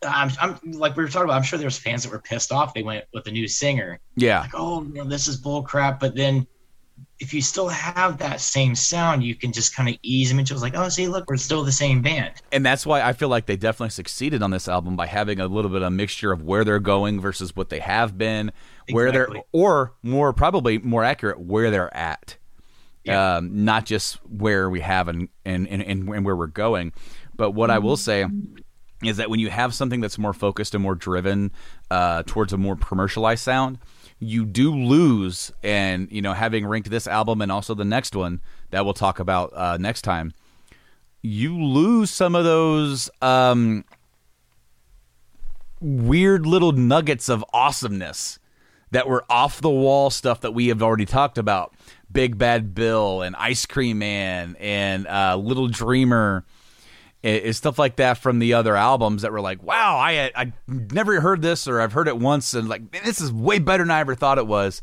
I'm, I'm like we were talking about. I'm sure there's fans that were pissed off. They went with a new singer. yeah. Like, oh, you know, this is bull crap. But then, if you still have that same sound, you can just kind of ease them into. It's like, oh, see, look, we're still the same band. And that's why I feel like they definitely succeeded on this album by having a little bit of a mixture of where they're going versus what they have been, where they're or more probably more accurate where they're at. Yeah. Um, not just where we have and and, and and where we're going. But what I will say is that when you have something that's more focused and more driven uh, towards a more commercialized sound, you do lose. And you know, having ranked this album and also the next one that we'll talk about uh, next time, you lose some of those um, weird little nuggets of awesomeness that were off the wall stuff that we have already talked about. Big Bad Bill and Ice Cream Man and uh, Little Dreamer and, and stuff like that from the other albums that were like, wow, I I never heard this or I've heard it once and like this is way better than I ever thought it was.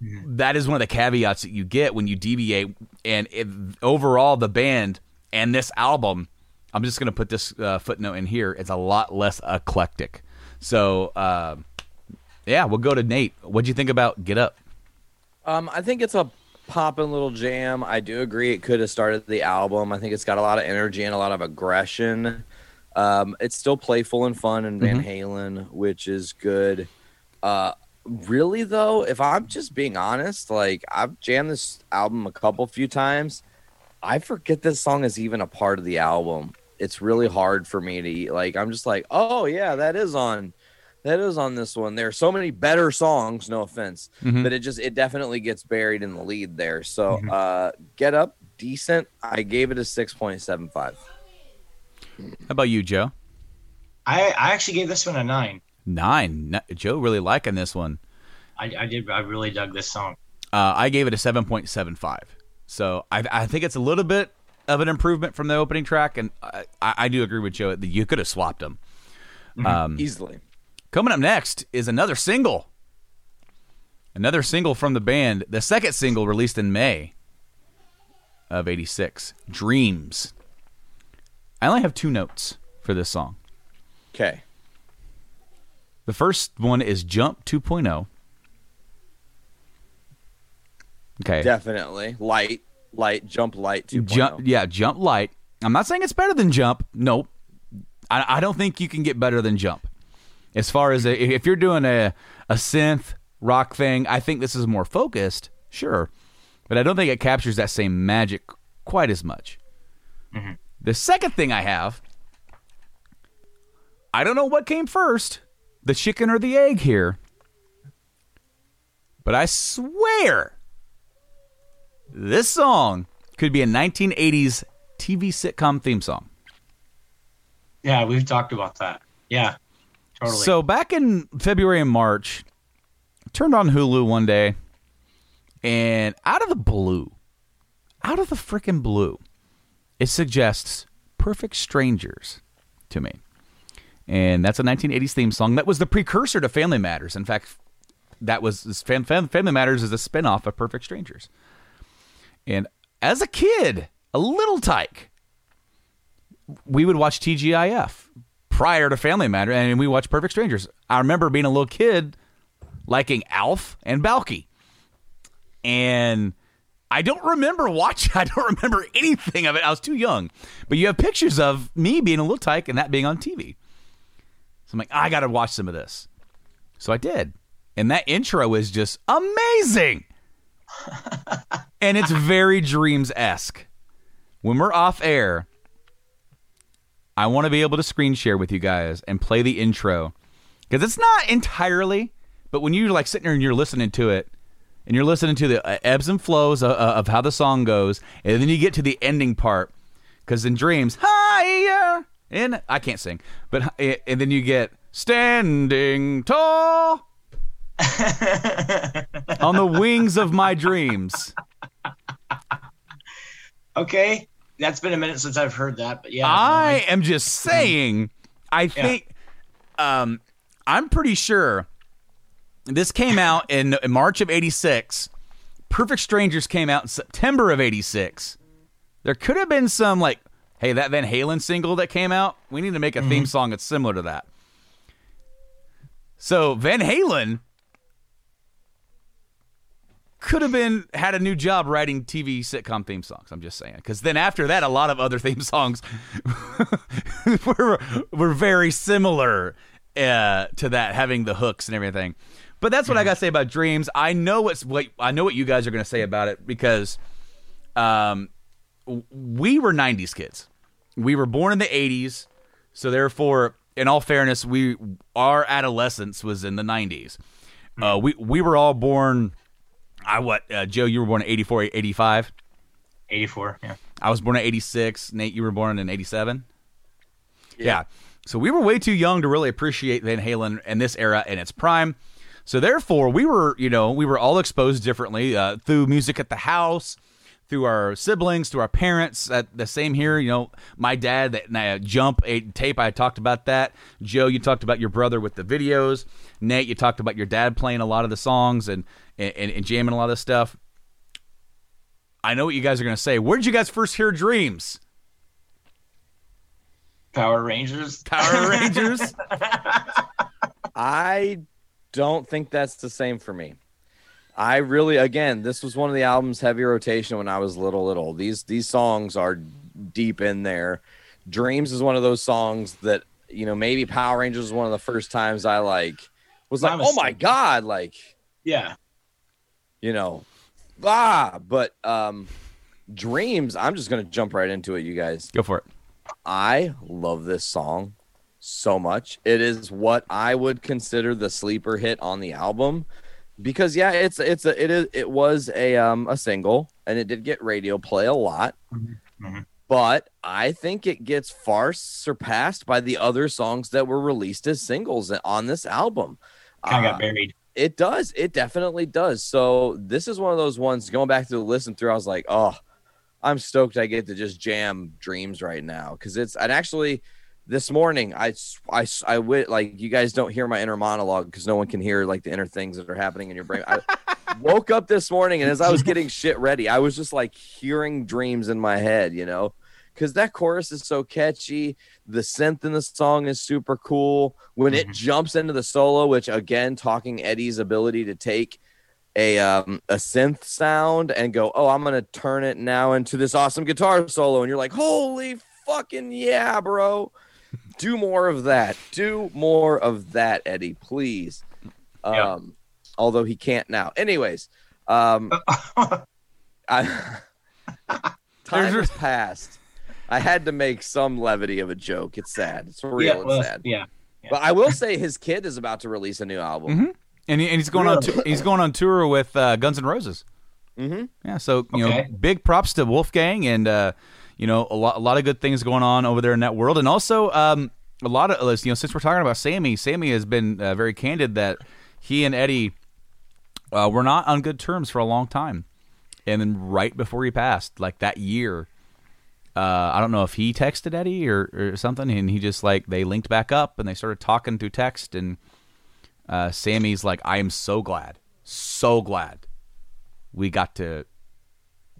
That is one of the caveats that you get when you deviate. And it, overall, the band and this album, I'm just going to put this uh, footnote in here. It's a lot less eclectic. So, uh, yeah, we'll go to Nate. What'd you think about Get Up? Um, I think it's a poppin' little jam. I do agree it could have started the album. I think it's got a lot of energy and a lot of aggression. Um, it's still playful and fun and Van Halen, which is good. Uh, really though, if I'm just being honest, like I've jammed this album a couple few times. I forget this song is even a part of the album. It's really hard for me to like. I'm just like, oh yeah, that is on, that is on this one. There are so many better songs. No offense, Mhm. but it just it definitely gets buried in the lead there. So, uh, get up, decent. I gave it a six point seven five. How about you, Joe? I, I actually gave this one a nine. Nine. N- Joe really liking this one. I, I did. I really dug this song. Uh, I gave it a 7.75. So I, I think it's a little bit of an improvement from the opening track, and I, I I do agree with Joe that you could have swapped them. Um, Easily. Coming up next is another single. Another single from the band. The second single released in May of 86, Dreams. I only have two notes for this song. Okay. The first one is Jump 2.0. Okay. Definitely light, light, jump light. oh. 2.0. Jump, yeah, jump light. I'm not saying it's better than jump. Nope. I, I don't think you can get better than jump. As far as a, if you're doing a a synth rock thing, I think this is more focused. Sure, but I don't think it captures that same magic quite as much. Mm-hmm. The second thing I have, I don't know what came first, the chicken or the egg here, but I swear this song could be a 1980s TV sitcom theme song. Yeah, we've talked about that. Yeah, totally. So back in February and March, turned on Hulu one day, and out of the blue, out of the freaking blue, it suggests "Perfect Strangers" to me, and that's a 1980s theme song that was the precursor to Family Matters. In fact, that was Fam- Fam- Family Matters is a spinoff of Perfect Strangers. And as a kid, a little tyke, we would watch TGIF prior to Family Matter, and we watched Perfect Strangers. I remember being a little kid liking Alf and Balki, and I don't remember watching. I don't remember anything of it. I was too young, but you have pictures of me being a little tyke and that being on TV. So I'm like, I got to watch some of this. So I did, and that intro is just amazing. and it's very dreams esque. When we're off air, I want to be able to screen share with you guys and play the intro because it's not entirely, but when you're like sitting there and you're listening to it, and you're listening to the uh, ebbs and flows of, of how the song goes, and then you get to the ending part because in dreams, higher, and I can't sing, but and then you get standing tall on the wings of my dreams. Okay, that's been a minute since I've heard that, but yeah. I am just saying. I think, um, I'm pretty sure this came out in, in March of '86. Perfect Strangers came out in September of '86. There could have been some like, hey, that Van Halen single that came out. We need to make a theme song that's similar to that. So Van Halen could have been had a new job writing TV sitcom theme songs. I'm just saying, because then after that, a lot of other theme songs were were very similar uh, to that, having the hooks and everything. But that's what I got to say about Dreams. I know what's what I know what you guys are going to say about it because, um, we were '90s kids. We were born in the '80s, so therefore, in all fairness, we our adolescence was in the '90s. Uh, we we were all born. I what uh, Joe? You were born in 84, 85. 84, yeah. I was born in 86. Nate, you were born in 87. Yeah. So we were way too young to really appreciate Van Halen and this era in its prime. So therefore, we were, you know, we were all exposed differently uh, through music at the house, through our siblings, through our parents. At the same here, you know, my dad that uh, jump a tape. I talked about that. Joe, you talked about your brother with the videos. Nate, you talked about your dad playing a lot of the songs and and, and jamming a lot of stuff. I know what you guys are going to say. Where did you guys first hear Dreams? Power Rangers. Power Rangers. I don't think that's the same for me. I really, again, this was one of the albums heavy rotation when I was little, little. These these songs are deep in there. Dreams is one of those songs that you know maybe Power Rangers was one of the first times I like was like, oh my god, like Yeah. You know, ah. But um, Dreams, I'm just gonna jump right into it, you guys. Go for it. I love this song so much. It is what I would consider the sleeper hit on the album because yeah, it's it's a it is it was a um a single and it did get radio play a lot. Mhm. But I think it gets far surpassed by the other songs that were released as singles on this album. Kind of Uh, got buried. It does. It definitely does. So this is one of those ones going back to the listen through. I was like, oh, I'm stoked I get to just jam dreams right now because it's and actually this morning I I I wit like you guys don't hear my inner monologue because no one can hear like the inner things that are happening in your brain. I woke up this morning and as I was getting shit ready, I was just like hearing dreams in my head, you know. Because that chorus is so catchy, the synth in the song is super cool. When it Mhm. jumps into the solo, which again, talking Eddie's ability to take a um a synth sound and go, oh, I'm gonna turn it now into this awesome guitar solo, and you're like, holy fucking yeah, bro. Do more of that. Do more of that, Eddie, please. Um, Yeah. although he can't now. Anyways, um, I time has passed. I had to make some levity of a joke. It's sad. It's real. yeah, it's well, sad. yeah. But I will say his kid is about to release a new album. Mhm. And, he, and he's going on tou- he's going on tour with uh, Guns N' Roses. Mm-hmm. Yeah, so you Okay. know, big props to Wolfgang and uh, you know a lot a lot of good things going on over there in that world, and also um, a lot of you know since we're talking about Sammy, Sammy has been uh, very candid that he and Eddie uh, were not on good terms for a long time, and then right before he passed, like that year. Uh, I don't know if he texted Eddie or, or something, and he just like they linked back up and they started talking through text. And uh, Sammy's like, "I am so glad, so glad we got to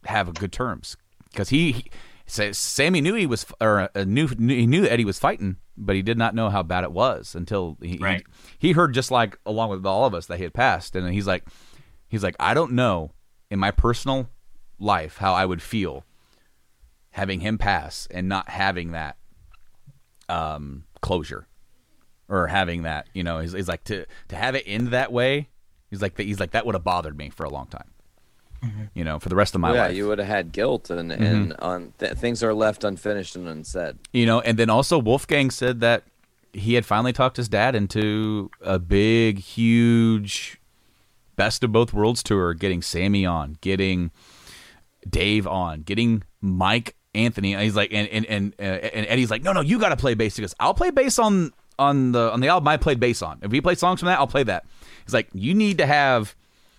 have good terms because he, he says Sammy knew he was or uh, knew, knew he knew Eddie was fighting, but he did not know how bad it was until he Right. he, he heard just like along with all of us that he had passed, and he's like he's like I don't know in my personal life how I would feel having him pass and not having that um, closure or having that you know he's, he's like to to have it end that way he's like he's like that would have bothered me for a long time you know, for the rest of my yeah, life. you would have had guilt and and on th- things are left unfinished and unsaid. you know, and then also Wolfgang said that he had finally talked his dad into a big, huge best of both worlds tour, getting Sammy on, getting Dave on, getting Mike Anthony. He's like, and and and, uh, and Eddie's like, no, no, you got to play bass. He goes, I'll play bass on on the on the album I played bass on. If we play songs from that, I'll play that. He's like, you need to have.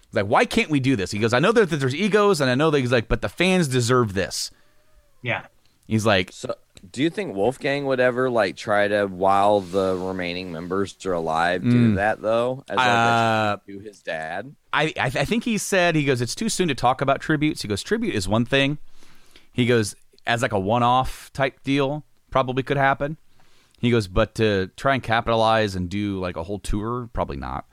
He's like, why can't we do this? He goes, I know that there's egos, and I know that he's like, but the fans deserve this. Yeah. He's like, So, do you think Wolfgang would ever like try to, while the remaining members are alive, do that though? As Uh, a to his dad. I, I I think he said he goes it's too soon to talk about tributes. He goes tribute is one thing. He goes as like a one off type deal probably could happen. He goes but to try and capitalize and do like a whole tour probably not.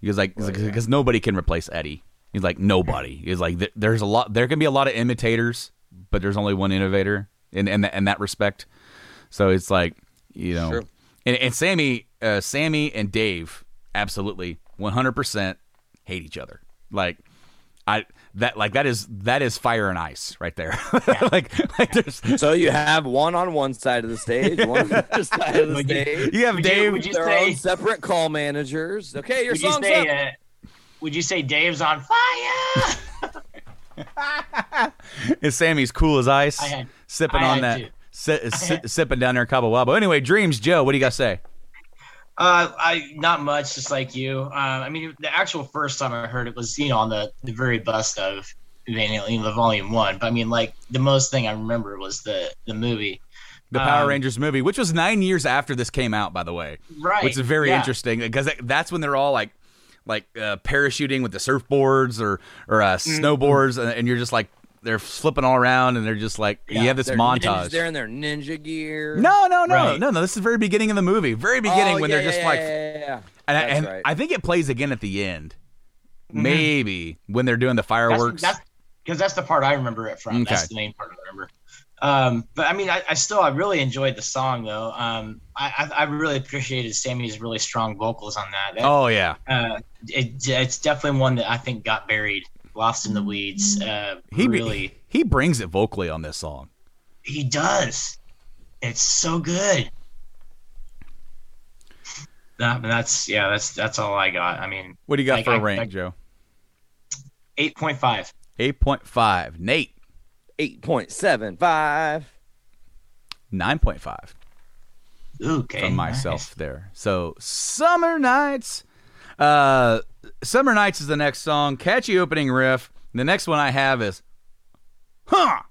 He goes like because nobody can replace Eddie. He's like nobody. He's like th- there's a lot there can be a lot of imitators, but there's only one innovator in in, that in that respect. So it's like you know, True. and, and Sammy, uh, Sammy and Dave, absolutely, one hundred percent hate each other. Like I that like that is that is fire and ice right there. like like there's So you have one on one side of the stage, one on the other side of the Would you- stage. you have Would you- Dave. would you Their say- own separate call managers. Okay, your Would you song's say? up. Uh, would you say Dave's on fire? is Sammy's cool as ice, I had- sipping I on that, si- si- sipping down there Cabo Wabo. Anyway, dreams, Joe. What do you got to say? Uh, I not much, just like you. Uh, I mean, the actual first time I heard it was, you know, on the, the very bust of Van Halen, the Volume One. But I mean, like the most thing I remember was the the movie. The Power Um, Rangers movie, which was nine years after this came out, by the way, Right. which is very yeah. interesting because that's when they're all like, like uh, parachuting with the surfboards or or uh, Mm-hmm. snowboards, and, and you're just like they're flipping all around, and they're just like you have this They're montage. Ninjas, they're in their ninja gear. No, no, no, Right. no, no. This is the very beginning of the movie. Very beginning Oh, when yeah, they're just yeah, like, yeah, yeah, yeah. and, I, and right. I think it plays again at the end. Mm-hmm. Maybe when they're doing the fireworks. That's because that's, the part I remember it from. Okay. That's the main part I remember. Um, but I mean, I, I still I really enjoyed the song though. Um, I, I I really appreciated Sammy's really strong vocals on that. That- oh yeah, uh, it, it's definitely one that I think got buried, lost in the weeds. Uh, he really, he brings it vocally on this song. he does. It's so good. That, that's yeah, that's that's all I got. I mean, What do you got Like, for a I- rank, I- Joe? eight point five. Eight point five. Nate, Eight point seven five. nine point five. Okay, from nice. myself there. So summer nights. Uh Summer Nights is the next song. Catchy opening riff. The next one I have is Huh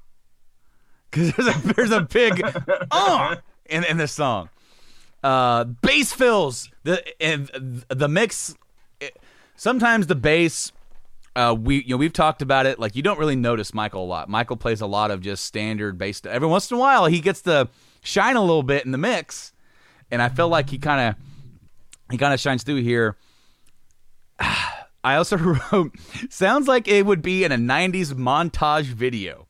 Cause there's a there's a big uh in, in this song. Uh bass fills. The and the mix it- sometimes the bass uh, we you know we've talked about it like you don't really notice Michael a lot. Michael plays a lot of just standard bass. stuff. Every once in a while he gets to shine a little bit in the mix, and I feel like he kind of he kind of shines through here. I also wrote sounds like it would be in a '90s montage video,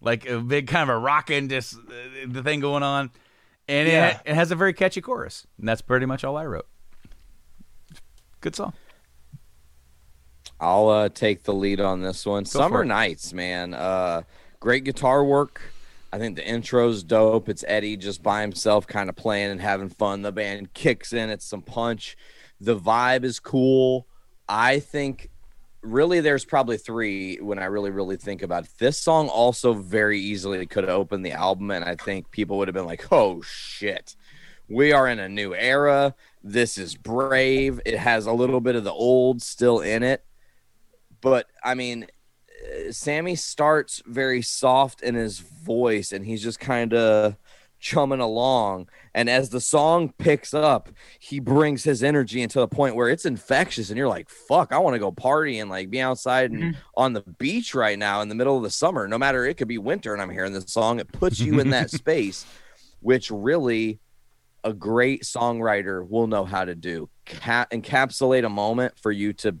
like a big kind of a rocking just uh, the thing going on, and Yeah. it, it has a very catchy chorus, and that's pretty much all I wrote. Good song. I'll uh, take the lead on this one. for Summer. Nights, man. Uh, great guitar work. I think the intro's dope. It's Eddie just by himself, kind of playing and having fun. The band kicks in. It's some punch. The vibe is cool. I think really there's probably three when I really, really think about it. This song also very easily could have opened the album, and I think people would have been like, oh shit. We are in a new era. This is brave. It has a little bit of the old still in it but I mean, uh, Sammy starts very soft in his voice, and he's just kind of chumming along. And as the song picks up, he brings his energy into a point where it's infectious, and you're like, "Fuck, I want to go party and like be outside and on the beach right now in the middle of the summer. No matter it could be winter, and I'm hearing this song. It puts you in that space, which really." A great songwriter will know how to do Ca- encapsulate a moment for you to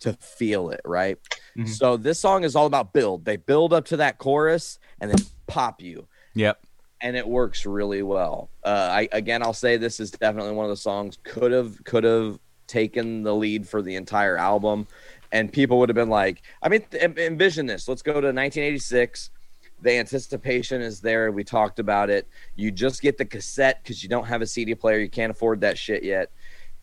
to feel it, right? Mhm. So this song is all about build. They build up to that chorus and then pop you, Yep. And it works really well. Uh, I again, I'll say this is definitely one of the songs could have could have taken the lead for the entire album, and people would have been like, I mean, th- envision this. Let's go to 1986. The anticipation is there. We talked about it. You just get the cassette because you don't have a CD player. You can't afford that shit yet.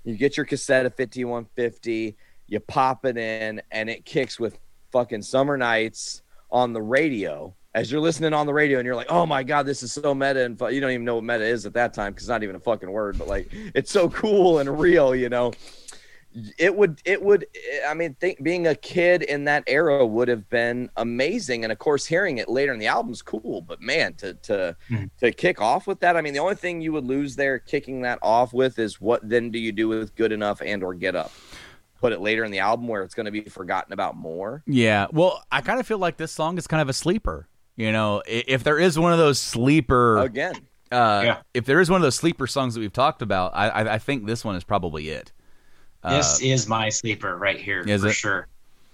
You get your cassette of 5150. You pop it in, and it kicks with fucking Summer Nights on the radio. As you're listening on the radio, and you're like, "Oh my god, this is so meta," and you don't even know what meta is at that time because it's not even a fucking word. But like, it's so cool and real, you know it would it would i mean think being a kid in that era would have been amazing and of course hearing it later in the album's cool but man to to Mhm. to kick off with that i mean the only thing you would lose there kicking that off with is what then do you do with good enough and or get up put it later in the album where it's going to be forgotten about more Yeah. Well, I kind of feel like this song is kind of a sleeper. You know, if there is one of those sleeper, again uh, Yeah. if there is one of those sleeper songs that we've talked about, I, I, I think this one is probably it. This is my sleeper right here is for it? sure.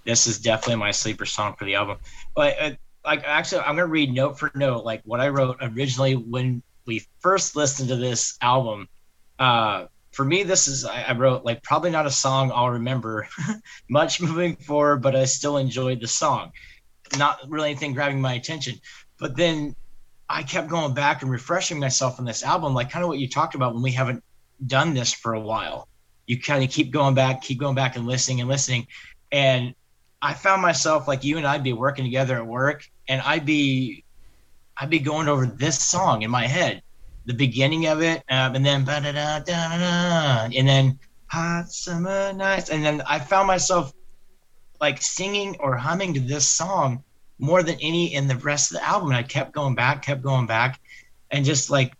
This is definitely my sleeper song for the album. But uh, like, actually, I'm gonna read note for note like what I wrote originally when we first listened to this album. Uh, for me, this is I, I wrote like probably not a song I'll remember much moving forward, but I still enjoyed the song. Not really anything grabbing my attention, but then I kept going back and refreshing myself on this album, like kind of what you talked about when we haven't done this for a while you kind of keep going back, keep going back and listening and listening. And I found myself like you and I'd be working together at work and I'd be I'd be going over this song in my head, the beginning of it, um, and then and then hot summer nights. And then I found myself like singing or humming to this song more than any in the rest of the album. And I kept going back, kept going back, and just like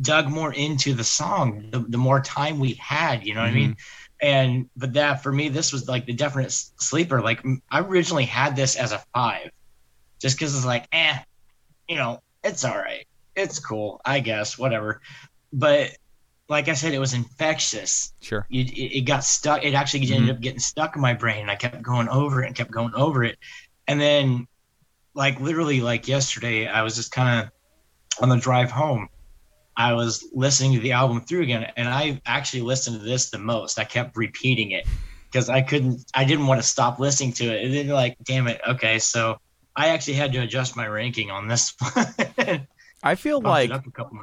dug more into the song the, the more time we had you know what i mean? And but that for me this was like the definite sleeper. Like I originally had this as a five just because it's like eh you know it's all right. It's cool i guess whatever. But like i said it was infectious. Sure. it, it, got stuck. It actually ended mm-hmm. up getting stuck in my brain. And i kept going over it and kept going over it. And then like literally like yesterday i was just kind of on the drive home. I was listening to the album through again and i actually listened to this the most. I kept repeating it because i couldn't i didn't want to stop listening to it. And then like damn it okay so i actually had to adjust my ranking on this one. I feel like up a couple.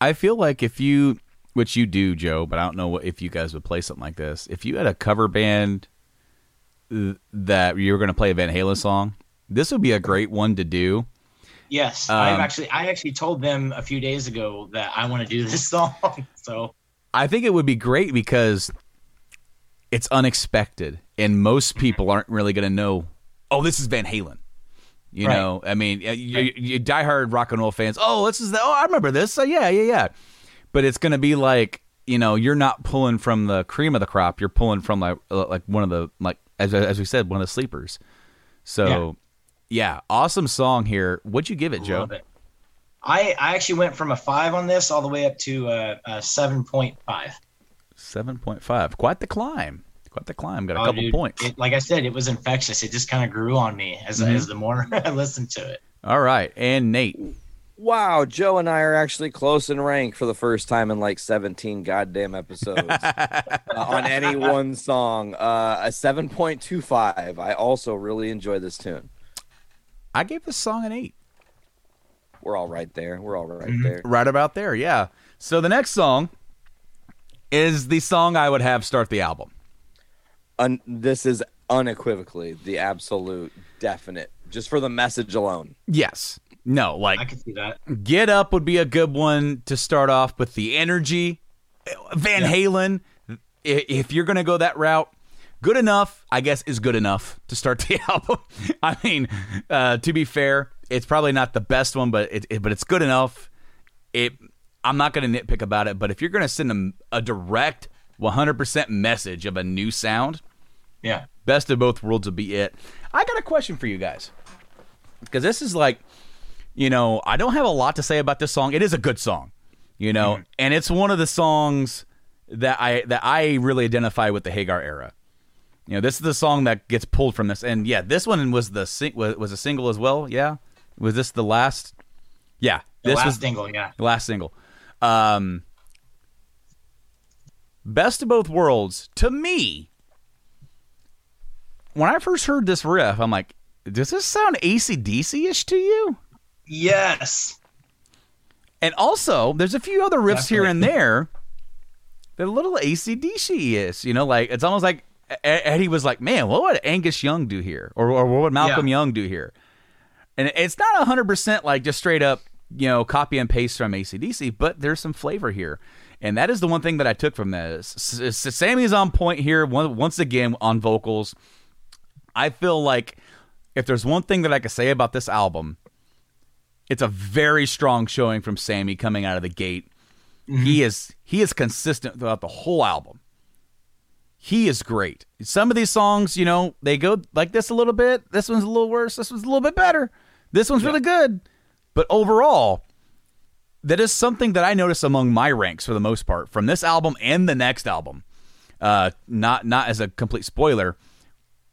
I feel like if you, which you do, Joe, but I don't know what, if you guys would play something like this. If you had a cover band that you were going to play a Van Halen song, this would be a great one to do. Yes, Um, I've actually I actually told them a few days ago that I want to do this song. So I think it would be great because it's unexpected, and most people aren't really going to know. Oh, this is Van Halen. You Right. know, I mean, you, you, you diehard rock and roll fans. Oh, this is the. Oh, I remember this. Oh, yeah, yeah, yeah. But it's going to be like you know, you're not pulling from the cream of the crop. You're pulling from like uh, like one of the like as as we said, one of the sleepers. So, yeah, awesome song here. What'd you give it, Joe? it. I I actually went from a five on this all the way up to a, a seven point five. Seven point five. Quite the climb. Quite the climb. Got a Oh, couple dude, points. it- like I said, it was infectious. It just kind of grew on me as Mhm. as the more I listened to it. All right, and Nate. Wow joe and i are actually close in rank for the first time in like 17 goddamn episodes uh, on any one song uh, a 7.25 i also really enjoy this tune I gave this song an eight. we're all right there we're all right Mhm. there Right about there, yeah. So the next song is the song I would have start the album. Un- this is unequivocally the absolute definite just for the message alone Yes. No, like I could see that. Get Up would be a good one to start off with the energy. Van Halen, if you're going to go that route, good enough, I guess, is good enough to start the album. I mean, uh, to be fair, it's probably not the best one, but it, it- but it's good enough. It. I'm not going to nitpick about it, but if you're going to send them a direct 100% message of a new sound, Yeah. best of both worlds would be it. I got a question for you guys. Because this is like, you know, I don't have a lot to say about this song. It is a good song, you know, and it's one of the songs that I that I really identify with the Hagar era. You know, this is the song that gets pulled from this, and yeah, this one was the sing- was, was a single as well. Yeah, was this the last? Yeah, The this last was single, yeah. the last single. Um, Best of both worlds to me when I first heard this riff, I'm like, does this sound ACDC ish to you? Yes. And also, there's a few other riffs here and Definitely. there that a little ACDC is. You know, like it's almost like Eddie was like, man, what would Angus Young do here? Or, or what would Malcolm Yeah. Young do here? And it's not 100% like just straight up, you know, copy and paste from ACDC, but there's some flavor here. And that is the one thing that I took from this. Sammy's on point here once again on vocals. I feel like if there's one thing that I could say about this album, it's a very strong showing from Sammy coming out of the gate. He is he is consistent throughout the whole album. He is great. Some of these songs, you know, they go like this a little bit. This one's a little worse. This one's a little bit better. This one's really good. But overall, that is something that I notice among my ranks for the most part from this album and the next album. Uh, not not as a complete spoiler,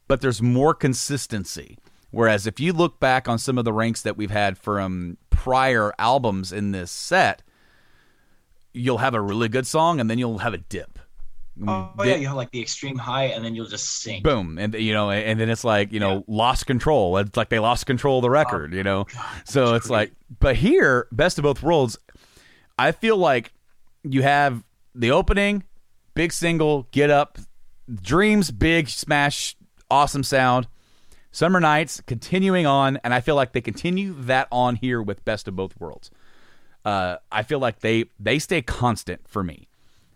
but there's more consistency. Whereas if you look back on some of the ranks that we've had from prior albums in this set, you'll have a really good song and then you'll have a dip. Oh, yeah, you have like the extreme high, and then you'll just sing. boom. And you know and then it's like you know lost control. It's like they lost control of the oh, record you know? So it's like but here best of both worlds i feel like you have the opening big single get up dreams big smash awesome sound summer nights continuing on and i feel like they continue that on here with best of both worlds uh, i feel like they they stay constant for me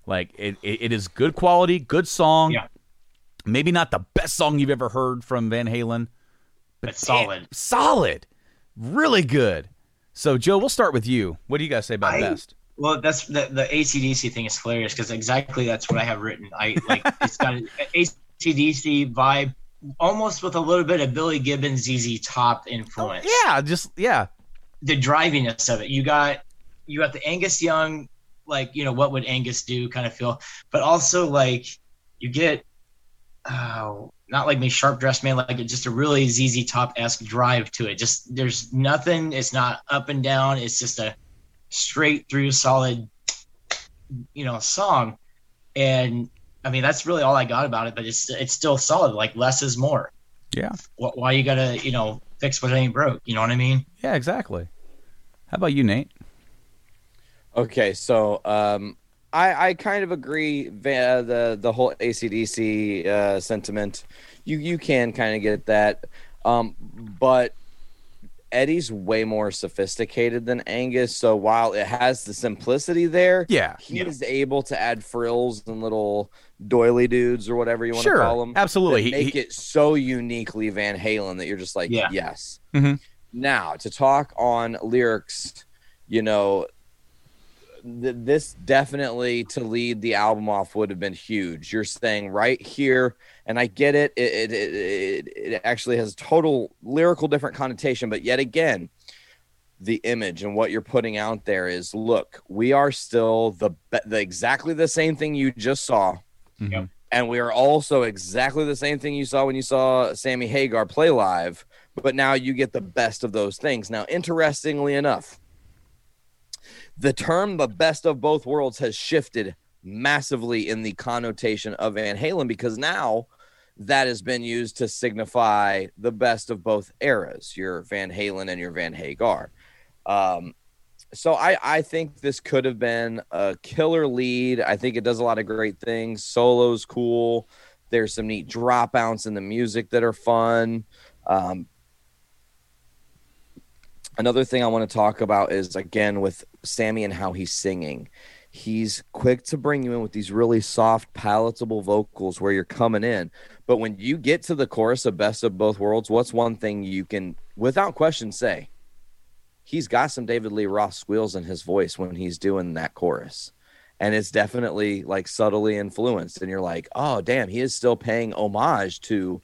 like it, it, it is good quality good song Yeah, maybe not the best song you've ever heard from Van Halen, but solid. solid, really good. So, Joe, we'll start with you. What do you guys say about I- best? Well, that's the the ACDC thing is hilarious because exactly that's what I have written. I like it's got an ACDC vibe, almost with a little bit of Billy Gibbons, ZZ Top influence. Yeah, just yeah, the driviness of it. You got you got the Angus Young, like you know what would Angus do kind of feel, but also like you get, uh, not like me sharp dressed man, like it's just a really ZZ Top esque drive to it. Just there's nothing. It's not up and down. It's just a straight through solid, you know, song. And I mean that's really all I got about it. But it's it's still solid. Like less is more. yeah, Wh- Why you gotta you know fix what ain't broke? You know what I mean? yeah, exactly. How about you, Nate? Okay, so um, I I kind of agree va- the the whole ACDC uh, sentiment. You you can kind of get that, um, but Eddie's way more sophisticated than Angus. So while it has the simplicity there, Yeah, he Yeah. is able to add frills and little doily dudes or whatever you want sure, to call them. absolutely. He- make he- it so uniquely Van Halen that you're just like, Yeah. yes. Mhm. Now to talk on lyrics, you know, th- this definitely to lead the album off would have been huge. You're saying right here, and I get it. It it, it, it, it actually has total lyrical different connotation, but yet again, the image and what you're putting out there is look, we are still the the exactly the same thing you just saw. Mhm. And we are also exactly the same thing you saw when you saw Sammy Hagar play live, but now you get the best of those things. Now, interestingly enough, the term the best of both worlds has shifted massively in the connotation of Van Halen because now that has been used to signify the best of both eras, your Van Halen and your Van Hagar. Um, so I, I think this could have been a killer lead. I think it does a lot of great things. Solo's cool. There's some neat dropouts in the music that are fun. Um, another thing I want to talk about is again with Sammy and how he's singing. He's quick to bring you in with these really soft, palatable vocals where you're coming in. But when you get to the chorus of Best of Both Worlds, what's one thing you can, without question, say? He's got some David Lee Roth squeals in his voice when he's doing that chorus. And it's definitely like subtly influenced. And you're like, oh, damn, he is still paying homage to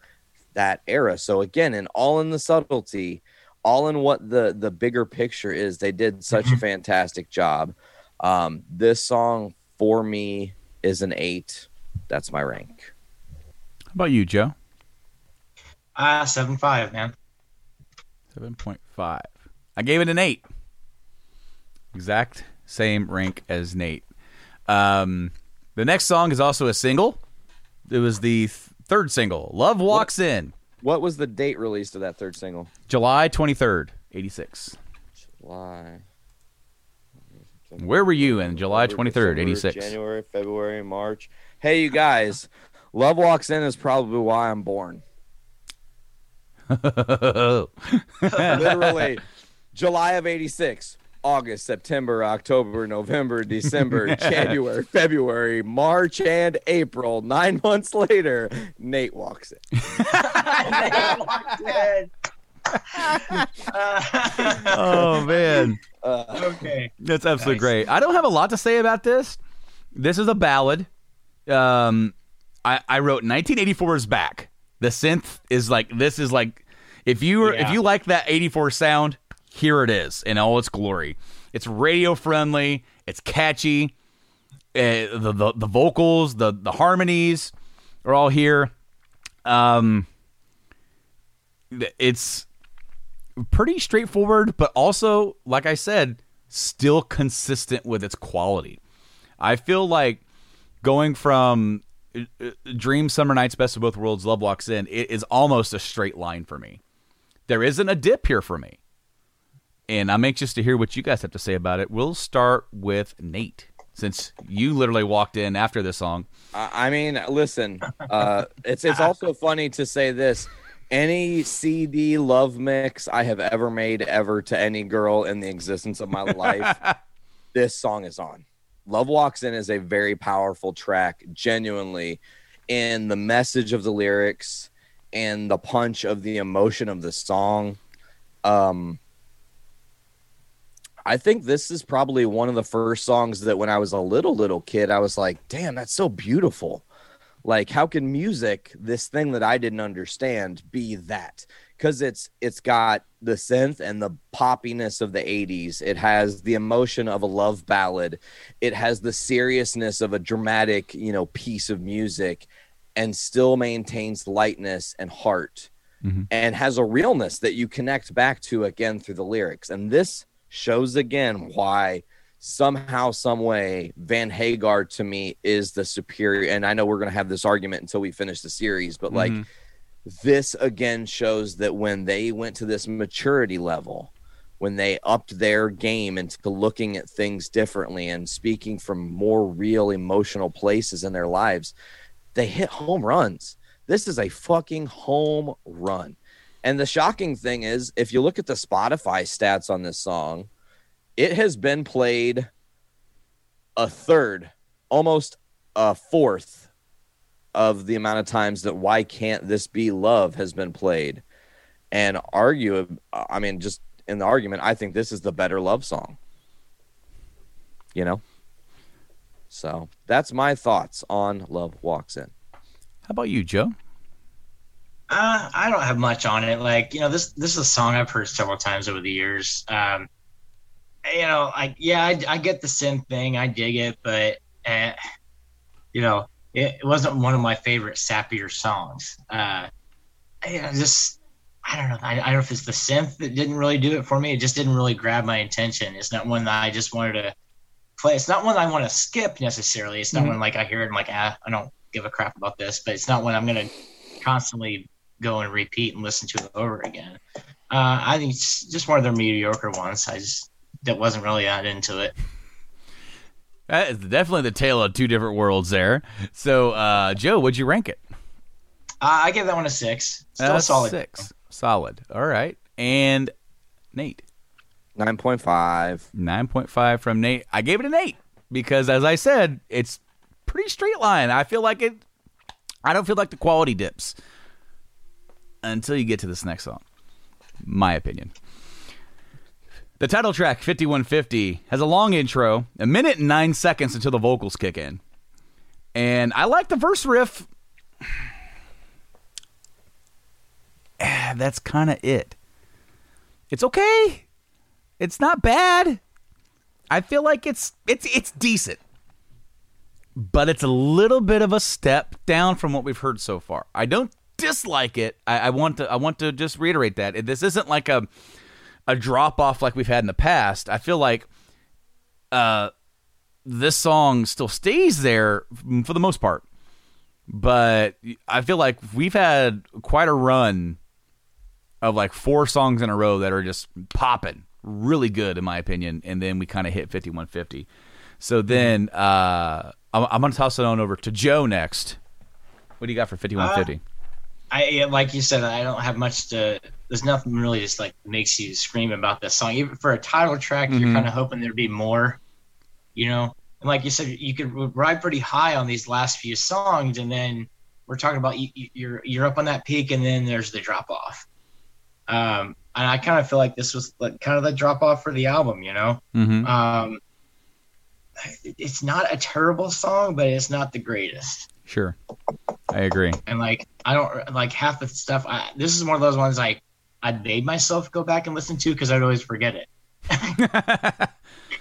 that era. So again, and all in the subtlety, all in what the the bigger picture is, they did such a fantastic job. Um, this song for me is an eight. That's my rank. How about you, Joe? Ah, seven five, man. Seven point five. I gave it an eight. Exact same rank as Nate. Um, the next song is also a single. It was the th- Third single, Love Walks In, What was the date released of that third single? July 23rd, 86. July. Where were you in July 23rd, 86? January, February, March. Hey, you guys. Love Walks In is probably why I'm born. Literally, July of 86. August, September, October, November, December, January, February, March, and April. Nine months later, Nate walks in. oh, man. okay. That's absolutely Nice. great. I don't have a lot to say about this. This is a ballad. Um, I, I wrote 1984 is back. The synth is like this is like if you were if you like that 84 sound, here it is in all its glory. It's radio friendly. It's catchy. Uh, the, the the vocals, the the harmonies are all here. Um, it's pretty straightforward, but also, like I said, still consistent with its quality. I feel like going from uh, uh, Dream Summer Nights Best of Both Worlds Love Walks In it is almost a straight line for me. There isn't a dip here for me. And I'm anxious to hear what you guys have to say about it. We'll start with Nate, since you literally walked in after this song. I mean, listen, uh, it's it's also funny to say this. Any CD love mix I have ever made ever to any girl in the existence of my life, this song is on. Love Walks In is a very powerful track, genuinely, in the message of the lyrics and the punch of the emotion of the song. Um, I think this is probably one of the first songs that when I was a little little kid, I was like, "Damn, that's so beautiful." Like, how can music, this thing that I didn't understand, be that? Because it's it's got the synth and the poppiness of the '80s. It has the emotion of a love ballad. It has the seriousness of a dramatic, you know, piece of music, and still maintains lightness and heart, mm-hmm. and has a realness that you connect back to again through the lyrics. And this shows again why somehow some way van hagar to me is the superior. And i know we're going to have this argument until we finish the series but like mm-hmm. this again shows that when they went to this maturity level when they upped their game into looking at things differently and speaking from more real emotional places in their lives they hit home runs. This is a fucking home run and the shocking thing is, if you look at the Spotify stats on this song, it has been played a third, almost a fourth of the amount of times that Why Can't This Be Love has been played. And argue, I mean, just in the argument, I think this is the better love song. You know? So that's my thoughts on Love Walks In. How about you, Joe? Uh, I don't have much on it. Like, you know, this this is a song I've heard several times over the years. Um, you know, I yeah, I, I get the synth thing, I dig it, but uh, you know, it, it wasn't one of my favorite sappier songs. Uh, you know, just I don't know. I, I don't know if it's the synth that didn't really do it for me. It just didn't really grab my attention. It's not one that I just wanted to play. It's not one I want to skip necessarily. It's not one like I hear it and I'm like, ah, I don't give a crap about this. But it's not one I'm gonna constantly go and repeat and listen to it over again. Uh, I think it's just one of their mediocre ones. I just that wasn't really that into it. That is definitely the tale of two different worlds there. So, uh, Joe, would you rank it? Uh, I give that one a six. Still Uh, solid. Six. Solid. All right. And Nate, 9.5. 9.5 from Nate. I gave it an 8 because, as I said, it's pretty straight line. I feel like it, I don't feel like the quality dips until you get to this next song. My opinion. The title track, 5150, has a long intro, a minute and nine seconds until the vocals kick in. And I like the verse riff. That's kind of it. It's okay. It's not bad. I feel like it's it's it's decent. But it's a little bit of a step down from what we've heard so far. I don't dislike it. I, I want to I want to just reiterate that. This isn't like a a drop off like we've had in the past. I feel like uh this song still stays there for the most part. but I feel like we've had quite a run of like four songs in a row that are just popping, really good in my opinion, and then we kind of hit 5150. So then uh, I'm, I'm to toss it on over to Joe next. What do you got for 5150? I like you said, I don't have much to. There's nothing really just like makes you scream about this song. Even for a title track, Mhm. you're kind of hoping there'd be more, you know. And like you said, you could ride pretty high on these last few songs, and then we're talking about you, you- you're you're up on that peak, and then there's the drop off. Um, and I kind of feel like this was like kind of the drop off for the album, you know. mm-hmm. Um, it's not a terrible song, but it's not the greatest. Sure. I agree. and like I don't like half the stuff. I, this is one of those ones I I made myself go back and listen to because I'd always forget it.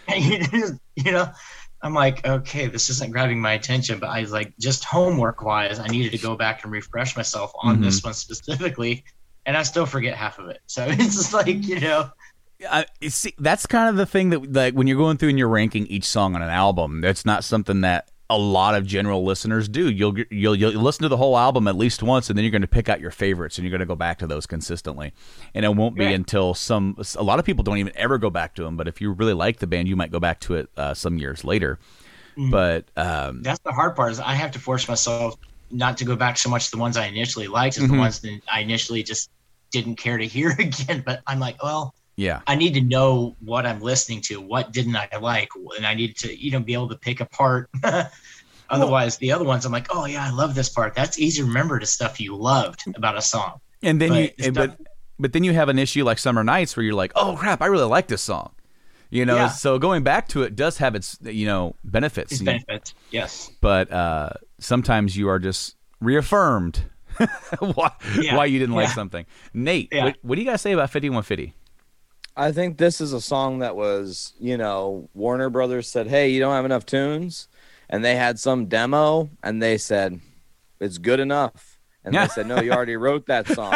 you know, I'm like, okay, this isn't grabbing my attention, but I was like, just homework wise, I needed to go back and refresh myself on this mm-hmm. one specifically, and I still forget half of it. So it's just like you know, I, see, that's kind of the thing that like when you're going through and you're ranking each song on an album, that's not something that a lot of general listeners do. You'll you'll you'll listen to the whole album at least once, and then you're going to pick out your favorites, and you're going to go back to those consistently. And it won't be Yeah. until some a lot of people don't even ever go back to them. But if you really like the band, you might go back to it uh, some years later. But um, that's the hard part is I have to force myself not to go back so much to the ones I initially liked as Mhm. the ones that I initially just didn't care to hear again. But I'm like, well, yeah, I need to know what I'm listening to. What didn't I like? And I need to, you know, be able to pick apart. Otherwise, the other ones, I'm like, oh yeah, I love this part. That's easy to remember the stuff you loved about a song. and then But you it's but but then you have an issue like Summer Nights where you're like, oh crap, I really like this song. You know, Yeah. so going back to it does have its you know benefits. It's benefits. Yes. but uh, sometimes you are just reaffirmed why, Yeah. why you didn't like something. Nate, Yeah. what, what do you guys say about 5150? I think this is a song that was, you know, Warner Brothers said, "Hey, you don't have enough tunes," and they had some demo, and they said, "It's good enough," and they said, "No, you already wrote that song."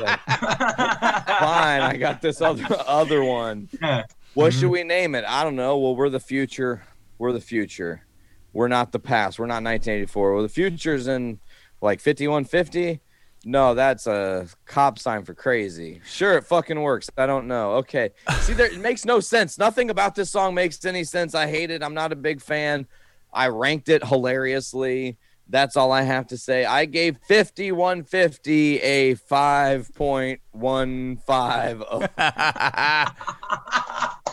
Like, Fine, I got this other other one. Yeah. What Mm-hmm. should we name it? I don't know. Well, we're the future. We're the future. We're not the past. We're not 1984. Well, the future's in like 5150. No, that's a cop sign for crazy. Sure, it fucking works. I don't know. Okay. See, there, it makes no sense. Nothing about this song makes any sense. I hate it. I'm not a big fan. I ranked it hilariously. That's all I have to say. I gave 5150 a 5.15.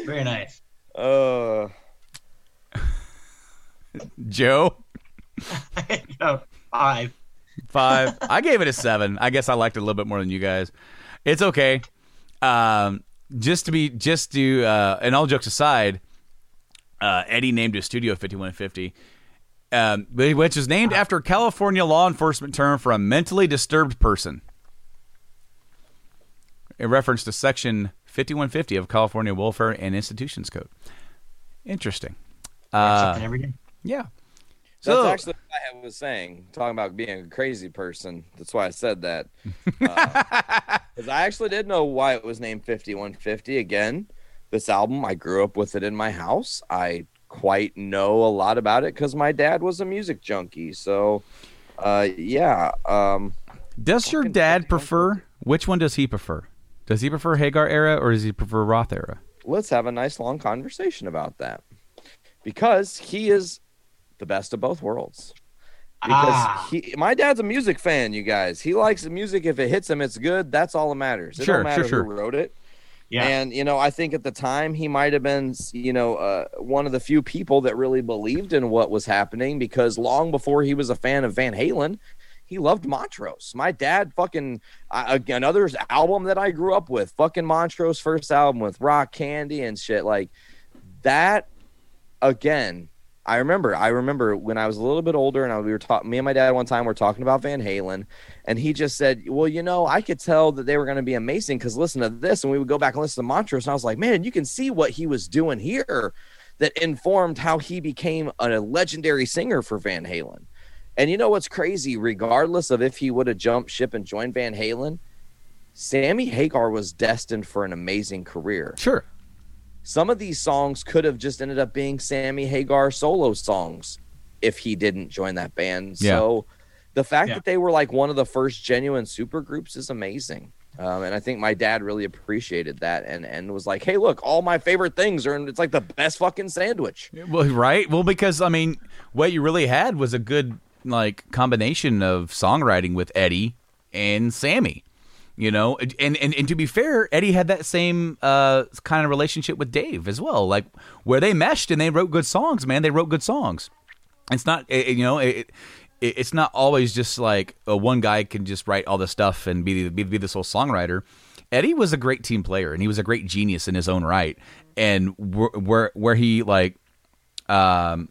Very nice. Uh, Joe, no, five. Five. I gave it a seven. I guess I liked it a little bit more than you guys. It's okay. Um, just to be, just to, uh, and all jokes aside, uh, Eddie named his studio 5150. Um, which is named after a California law enforcement term for a mentally disturbed person. In reference to Section 5150 of California Welfare and Institutions Code. Interesting. Uh, every day. yeah. That's actually what I was saying, talking about being a crazy person. That's why I said that. Because I actually did know why it was named 5150. Again, this album, I grew up with it in my house. I quite know a lot about it because my dad was a music junkie. So, uh, yeah. Um, Does your dad prefer? Which one does he prefer? Does he prefer Hagar era or does he prefer Roth era? let's have a nice long conversation about that because he is the best of both worlds. Because Ah. he, my dad's a music fan, you guys. He likes the music. If it hits him, it's good. That's all that matters. It Sure, don't matter sure, sure. who wrote it. Yeah. And you know, I think at the time he might have been, you know, uh, one of the few people that really believed in what was happening because long before he was a fan of Van Halen, he loved Montrose. My dad fucking uh, another album that I grew up with, fucking Montrose first album with Rock Candy and shit like that. Again, I remember. I remember when I was a little bit older, and I, we were talking. Me and my dad one time were talking about Van Halen, and he just said, "Well, you know, I could tell that they were going to be amazing because listen to this." And we would go back and listen to Montrose, and I was like, "Man, you can see what he was doing here, that informed how he became a legendary singer for Van Halen." And you know what's crazy? Regardless of if he would have jumped ship and joined Van Halen, Sammy Hagar was destined for an amazing career Sure. Some of these songs could have just ended up being Sammy Hagar solo songs if he didn't join that band. Yeah. So the fact Yeah. that they were like one of the first genuine super groups is amazing. Um, and I think my dad really appreciated that and and was like, "Hey, look, all my favorite things are, and it's like the best fucking sandwich." Well, right. Well, because I mean, what you really had was a good like combination of songwriting with Eddie and Sammy. You know, and and, and to be fair, Eddie had that same uh, kind of relationship with Dave as well, like where they meshed and they wrote good songs. Man, they wrote good songs. It's not, it, it- you know, it, it, it's not always just like uh, one guy can just write all this stuff and be, be be this whole songwriter. Eddie was a great team player and he was a great genius in his own right. And where where, where he like um,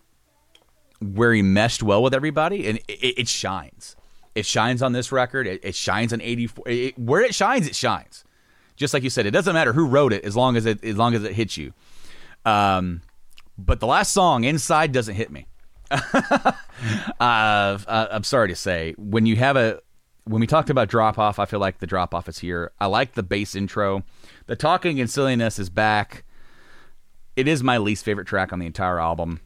where he meshed well with everybody, and it, it shines. It shines on this record. It, it shines on eighty four. It, where it shines, it shines. Just like you said, it doesn't matter who wrote it as long as it as long as it hits you. Um, but the last song, "Inside," doesn't hit me. uh, uh, I'm sorry to say, when you have a when we talked about drop off, I feel like the drop off is here. I like the bass intro. The talking and silliness is back. It is my least favorite track on the entire album,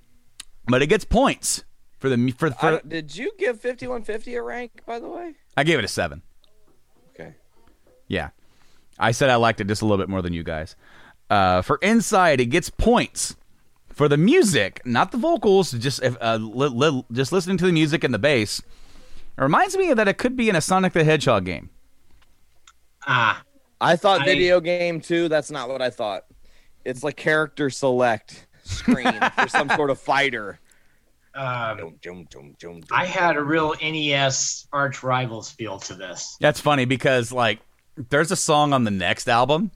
but it gets points for the for, for I- did you give 5150 a rank, by the way? I gave it a seven. Okay. Yeah, I said I liked it just a little bit more than you guys. Uh, for inside, it gets points for the music, not the vocals. Just if, uh, li- li- just listening to the music and the bass. It reminds me that it could be in a Sonic the Hedgehog game. Ah, I thought I- video game too. That's not what I thought. It's like character select screen for some sort of fighter. Um, Dum, dum, dum, dum, dum. I had a real NES arch rivals feel to this. That's funny because like there's a song on the next album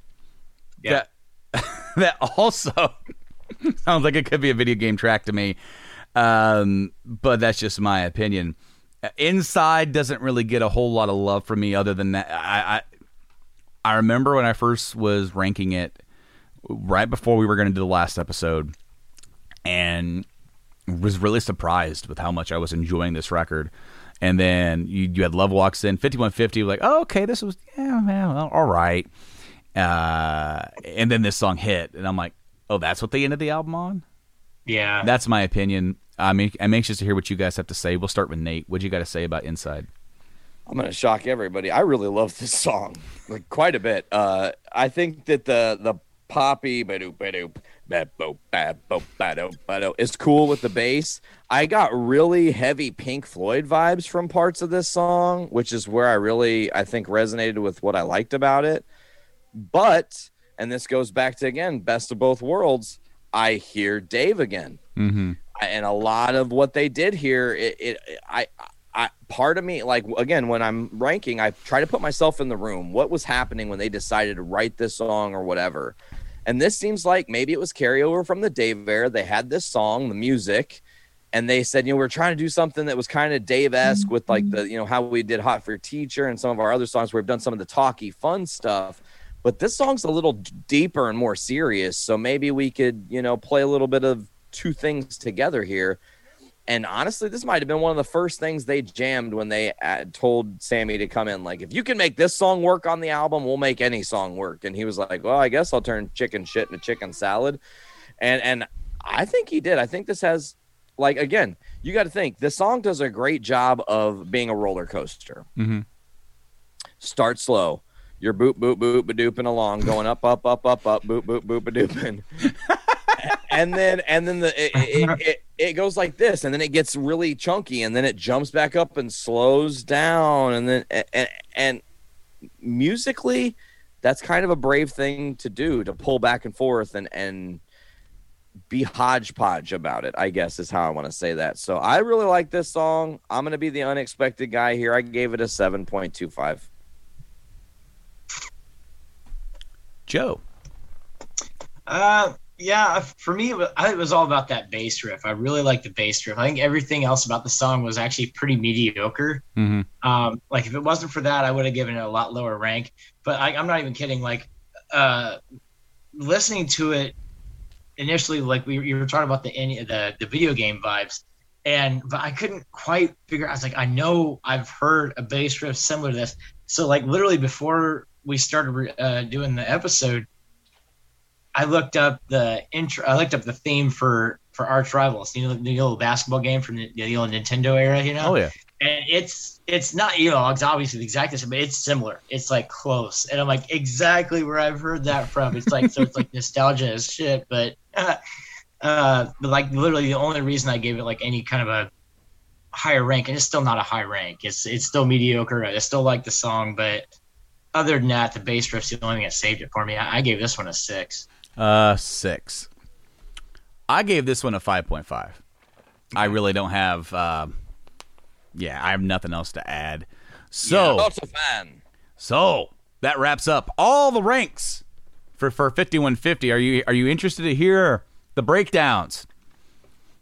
Yeah. that that also sounds like it could be a video game track to me. Um, but that's just my opinion. Uh, Inside doesn't really get a whole lot of love from me other than that. I I, I remember when I first was ranking it right before we were going to do the last episode and was really surprised with how much I was enjoying this record. And then you, you had Love Walks In, 5150, like, oh, okay, this was, yeah, well, all right. Uh, and then this song hit, and I'm like, oh, that's what they ended the album on? Yeah. That's my opinion. I'm, I'm anxious to hear what you guys have to say. We'll start with Nate. What do you got to say about Inside? I'm gonna shock everybody. I really love this song, like quite a bit. Uh, I think that the the poppy ba-doop, ba-doop, ba-boop, ba-boop, ba-doop, ba-doop is cool with the bass. I got really heavy Pink Floyd vibes from parts of this song, which is where I really I think resonated with what I liked about it. But and this goes back to again best of both worlds. I hear Dave again Mm-hmm. and a lot of what they did here it, it I, I part of me like again when i'm ranking i try to put myself in the room what was happening when they decided to write this song or whatever and this seems like maybe it was carryover from the dave era. They had this song the music and they said you know we're trying to do something that was kind of dave-esque with like the you know how we did hot for your teacher and some of our other songs where we've done some of the talky fun stuff. But this song's a little deeper and more serious. So maybe we could you know play a little bit of two things together here and honestly this might have been one of the first things they jammed when they uh, told sammy to come in. Like if you can make this song work on the album we'll make any song work. And he was like well i guess i'll turn chicken shit into chicken salad. And and i think he did. I think this has like again you got to think this song does a great job of being a roller coaster. Mhm. start slow. You're boop boop boop ba dooping along going up up up up up boop boop boop ba dooping and then and then the it, it, it, it goes like this and then it gets really chunky and then it jumps back up and slows down and then and, and musically that's kind of a brave thing to do to pull back and forth and and be hodgepodge about it i guess is how i want to say that. So i really like this song. I'm going to be the unexpected guy here. I gave it a 7.25 Joe. Uh, yeah, for me, it was, it was all about that bass riff. I really like the bass riff. I think everything else about the song was actually pretty mediocre. Mm-hmm. Um, like if it wasn't for that, I would have given it a lot lower rank. But I, I'm not even kidding. Like, uh, listening to it initially, like we you were talking about the the the video game vibes, and but I couldn't quite figure. I was like, I know I've heard a bass riff similar to this. So like literally before we started uh, doing the episode, I looked up the intro. I looked up the theme for for Arch Rivals, you know, the old basketball game from the, the old Nintendo era, you know. Oh yeah. and it's it's not you know it's obviously the exact same but it's similar it's like close and i'm like exactly where i've heard that from it's like so it's like nostalgia as shit but uh, uh but like literally the only reason i gave it like any kind of a higher rank and it's still not a high rank it's it's still mediocre i still like the song but other than that the bass riff's the only thing that saved it for me i, I gave this one a six Uh, six. I gave this one a five point five. I really don't have. Uh, yeah, I have nothing else to add. So, Not a fan. so that wraps up all the ranks for for fifty one fifty. Are you are you interested to hear the breakdowns?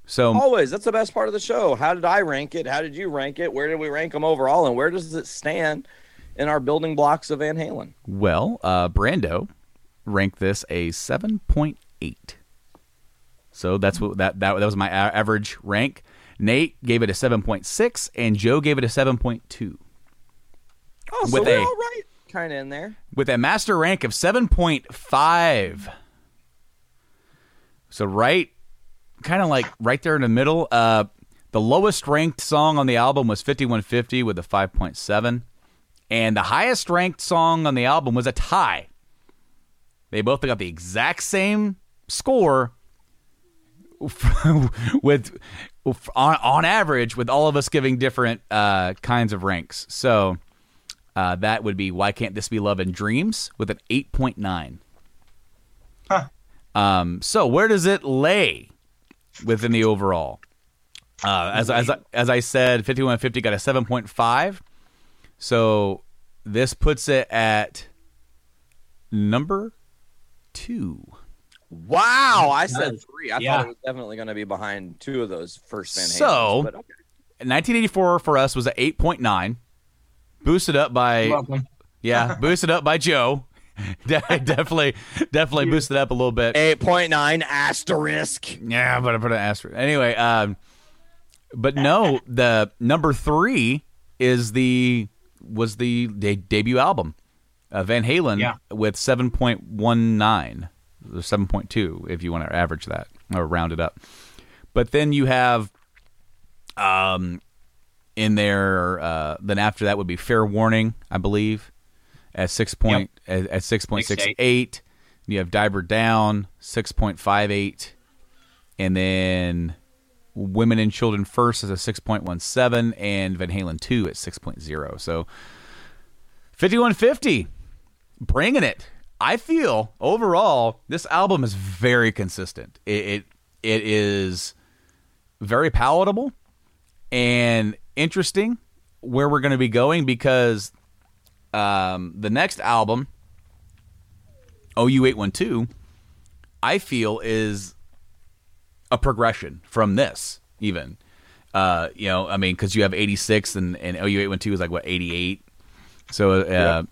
So Always. That's the best part of the show. How did I rank it? How did you rank it? Where did we rank them overall? And where does it stand in our building blocks of Van Halen? Well, uh, Brando ranked this a seven point eight. So that's what that that, that was my a- average rank. Nate gave it a seven point six, and Joe gave it a seven point two, Oh, so With we're a- all right. Kind of in there. with a master rank of seven point five. So right, kind of like right there in the middle. Uh, the lowest ranked song on the album was fifty one fifty with a five point seven, and the highest ranked song on the album was a tie. They both got the exact same score with on on average with all of us giving different uh, kinds of ranks. So uh, that would be why can't this be love and dreams with an 8.9. Huh. Um, so where does it lay within the overall? Uh, as as as I said, 5150 got a 7.5. So this puts it at number 2. Wow. I said three. I Yeah. thought it was definitely going to be behind two of those first Van Halen. So- but okay. 1984 for us was a 8.9, boosted up by welcome yeah, boosted up by Joe. De- definitely, definitely boosted up a little bit. 8.9 asterisk. Yeah, but I put an asterisk. Anyway, um, but no, the number three is the was the de- debut album, uh, Van Halen, Yeah. with seven point one nine, or seven point two, if you want to average that or round it up. But then you have, um, in there, uh, then after that would be Fair Warning, I believe, at six point at, at six point six eight. You have Diver Down six point five eight, and then Women and Children First is a six point one seven, and Van Halen two at six point zero. So fifty one fifty, bringing it. I feel overall this album is very consistent. It it, it is very palatable and interesting where we're going to be going because um, the next album, OU812, I feel is a progression from this, even. Uh, you know, I mean, because you have 86 and, and OU812 is like, what, 88? So, uh,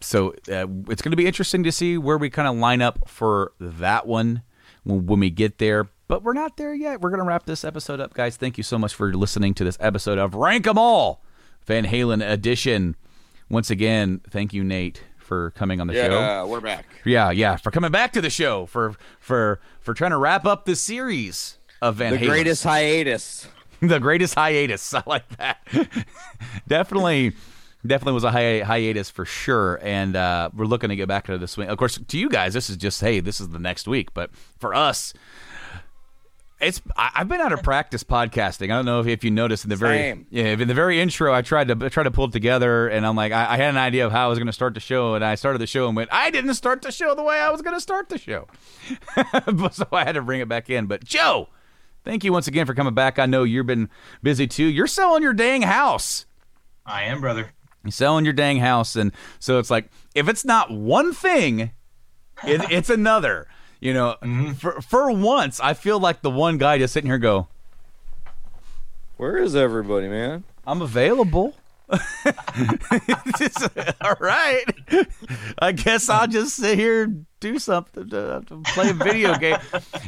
so uh, it's going to be interesting to see where we kind of line up for that one when, when we get there. But we're not there yet. We're going to wrap this episode up, guys. Thank you so much for listening to this episode of Rank 'Em All Van Halen edition. Once again, thank you, Nate, for coming on the show. Yeah, we're back. Yeah, yeah, for coming back to the show for for for trying to wrap up this series of Van The Halen. greatest hiatus. the greatest hiatus. I like that. definitely, definitely was a hi- hiatus for sure. And uh, we're looking to get back into the swing. Of course, to you guys, this is just hey, this is the next week. But for us, it's I, I've been out of practice podcasting. I don't know if, if you noticed in the very Same. yeah in the very intro. I tried to I tried to pull it together, and I'm like I, I had an idea of how I was going to start the show, and I started the show and went I didn't start the show the way I was going to start the show, so I had to bring it back in. But Joe. Thank you once again for coming back. I know you've been busy too. You're selling your dang house. i am brother You're selling your dang house, and so it's like if it's not one thing, it, it's another. You know, mm-hmm. for for once, I feel like the one guy just sitting here go, Where is everybody, man? "I'm available." Just, all right. I guess I'll just sit here and do something to, to play a video game.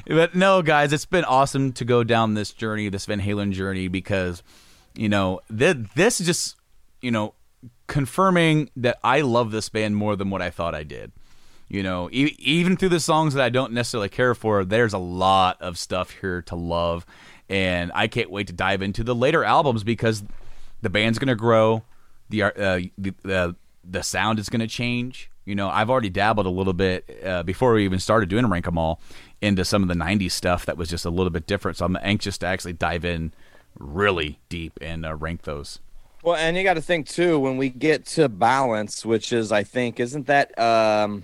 But no, guys, it's been awesome to go down this journey, this Van Halen journey, because you know th- this just you know confirming that I love this band more than what I thought I did. You know, e- even through the songs that I don't necessarily care for, there's a lot of stuff here to love, and I can't wait to dive into the later albums because the band's going to grow, the uh, the uh, the sound is going to change. You know, I've already dabbled a little bit uh, before we even started doing Rank 'Em All into some of the '90s stuff that was just a little bit different. So I'm anxious to actually dive in really deep and uh, rank those. Well, and you got to think too when we get to balance, which is I think isn't that um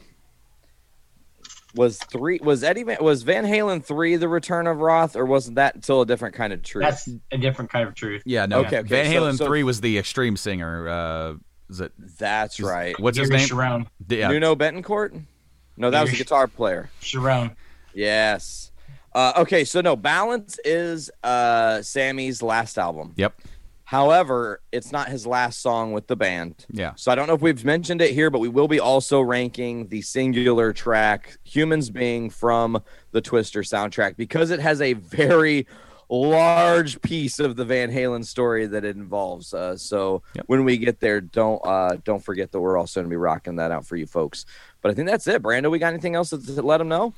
was three was Eddie Van, was Van Halen three the Return of Roth or wasn't that until a different kind of truth? That's a different kind of truth. Yeah, no. Okay, okay, Van Halen so- three was the extreme singer. Uh, is it? That's right. What's his name? Cherone. Yeah, Nuno Bettencourt? No, that was the Gary- guitar player. Cherone. Yes. Uh, okay, so no, Balance is uh, Sammy's last album. Yep. However, it's not his last song with the band. Yeah. So I don't know if we've mentioned it here, but we will be also ranking the singular track Humans Being from the Twister soundtrack because it has a very large piece of the Van Halen story that it involves. Uh, so Yep. when we get there, don't uh, don't forget that we're also going to be rocking that out for you folks. But I think that's it. Brando, we got anything else to, to let them know?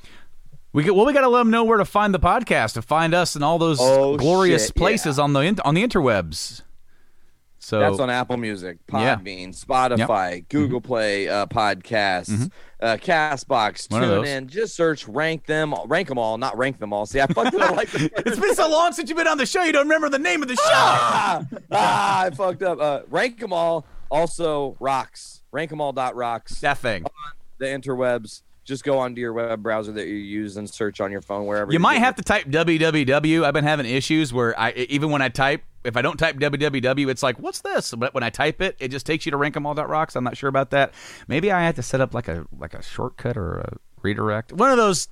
We get, well, we got to let them know where to find the podcast, to find us in all those Oh, glorious shit, places on the on the interwebs. So That's on Apple Music, Yeah. Podbean, Spotify, Google Play uh, Podcasts, uh, Castbox. One Tune in. Just search rank them, rank them all, not rank them all. See, I fucked it up like it's been so long since you've been on the show, you don't remember the name of the show. ah, ah, I fucked up. Uh, rank them all. Also, rocks. Rank them all. Dot rocks. that thing. The interwebs. Just go onto your web browser that you use and search on your phone wherever. You might have to type www. I've been having issues where I even when I type, if I don't type www, it's like, what's this? But when I type it, it just takes you to rankemall.rocks. I'm not sure about that. Maybe I have to set up like a like a shortcut or a redirect. One of those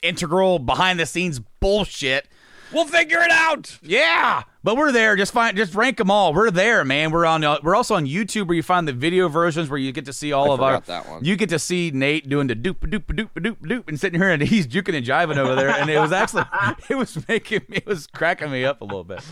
integral behind the scenes bullshit. We'll figure it out. Yeah, but we're there. Just find, just rank them all. We're there, man. We're on. Uh, we're also on YouTube where you find the video versions where you get to see all I of our. that one. You get to see Nate doing the doop doop doop doop doop and sitting here and he's juking and jiving over there, and it was actually it was making me it was cracking me up a little bit.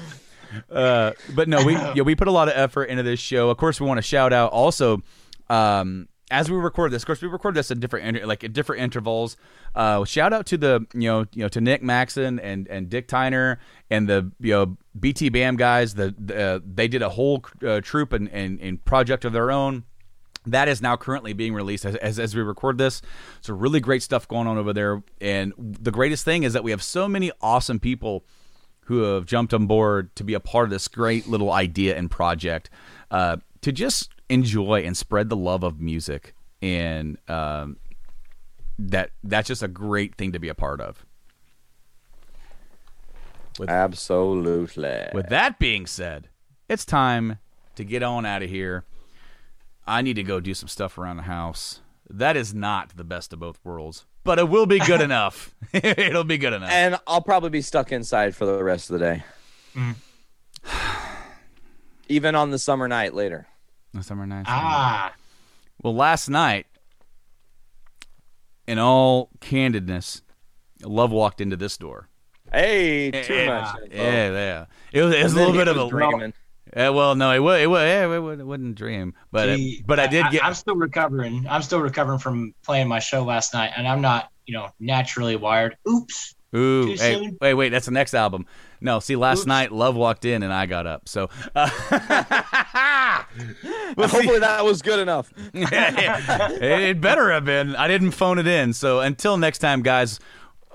Uh, but no, we yeah, we put a lot of effort into this show. Of course, we want to shout out also. Um, as we record this, of course, we record this in different inter- like at different intervals. Uh, shout out to the you know you know to Nick Maxon and and Dick Tyner and the you know BT Bam guys. The, the uh, they did a whole uh, troop and, and and project of their own. That is now currently being released as, as, as we record this. So really great stuff going on over there. And the greatest thing is that we have so many awesome people who have jumped on board to be a part of this great little idea and project uh, to just enjoy and spread the love of music and um, that that's just a great thing to be a part of Absolutely. with that being said it's time to get on out of here i need to go do some stuff around the house that is not the best of both worlds but it will be good enough it'll be good enough and I'll probably be stuck inside for the rest of the day. Mm. Even on the summer night later. The summer nights. Ah, Well, last night, in all candidness, love walked into this door. Hey, too Yeah, much. info. Yeah, yeah. It was, it was a little bit of a. dreaming. Yeah, well, no, it was. It was. Yeah, it, wa- it wasn't a dream, but it- gee, but I did get. I'm still recovering. I'm still recovering from playing my show last night, and I'm not, you know, naturally wired. Oops. Ooh, too hey, soon? wait, wait. That's the next album. No, see, last Oops. night Love walked in and I got up. So, uh, Well, hopefully that was good enough. it, it better have been. I didn't phone it in. So until next time, guys,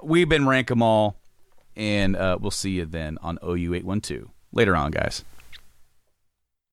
we've been rank 'em all, and uh, we'll see you then on OU eight one two later on, guys.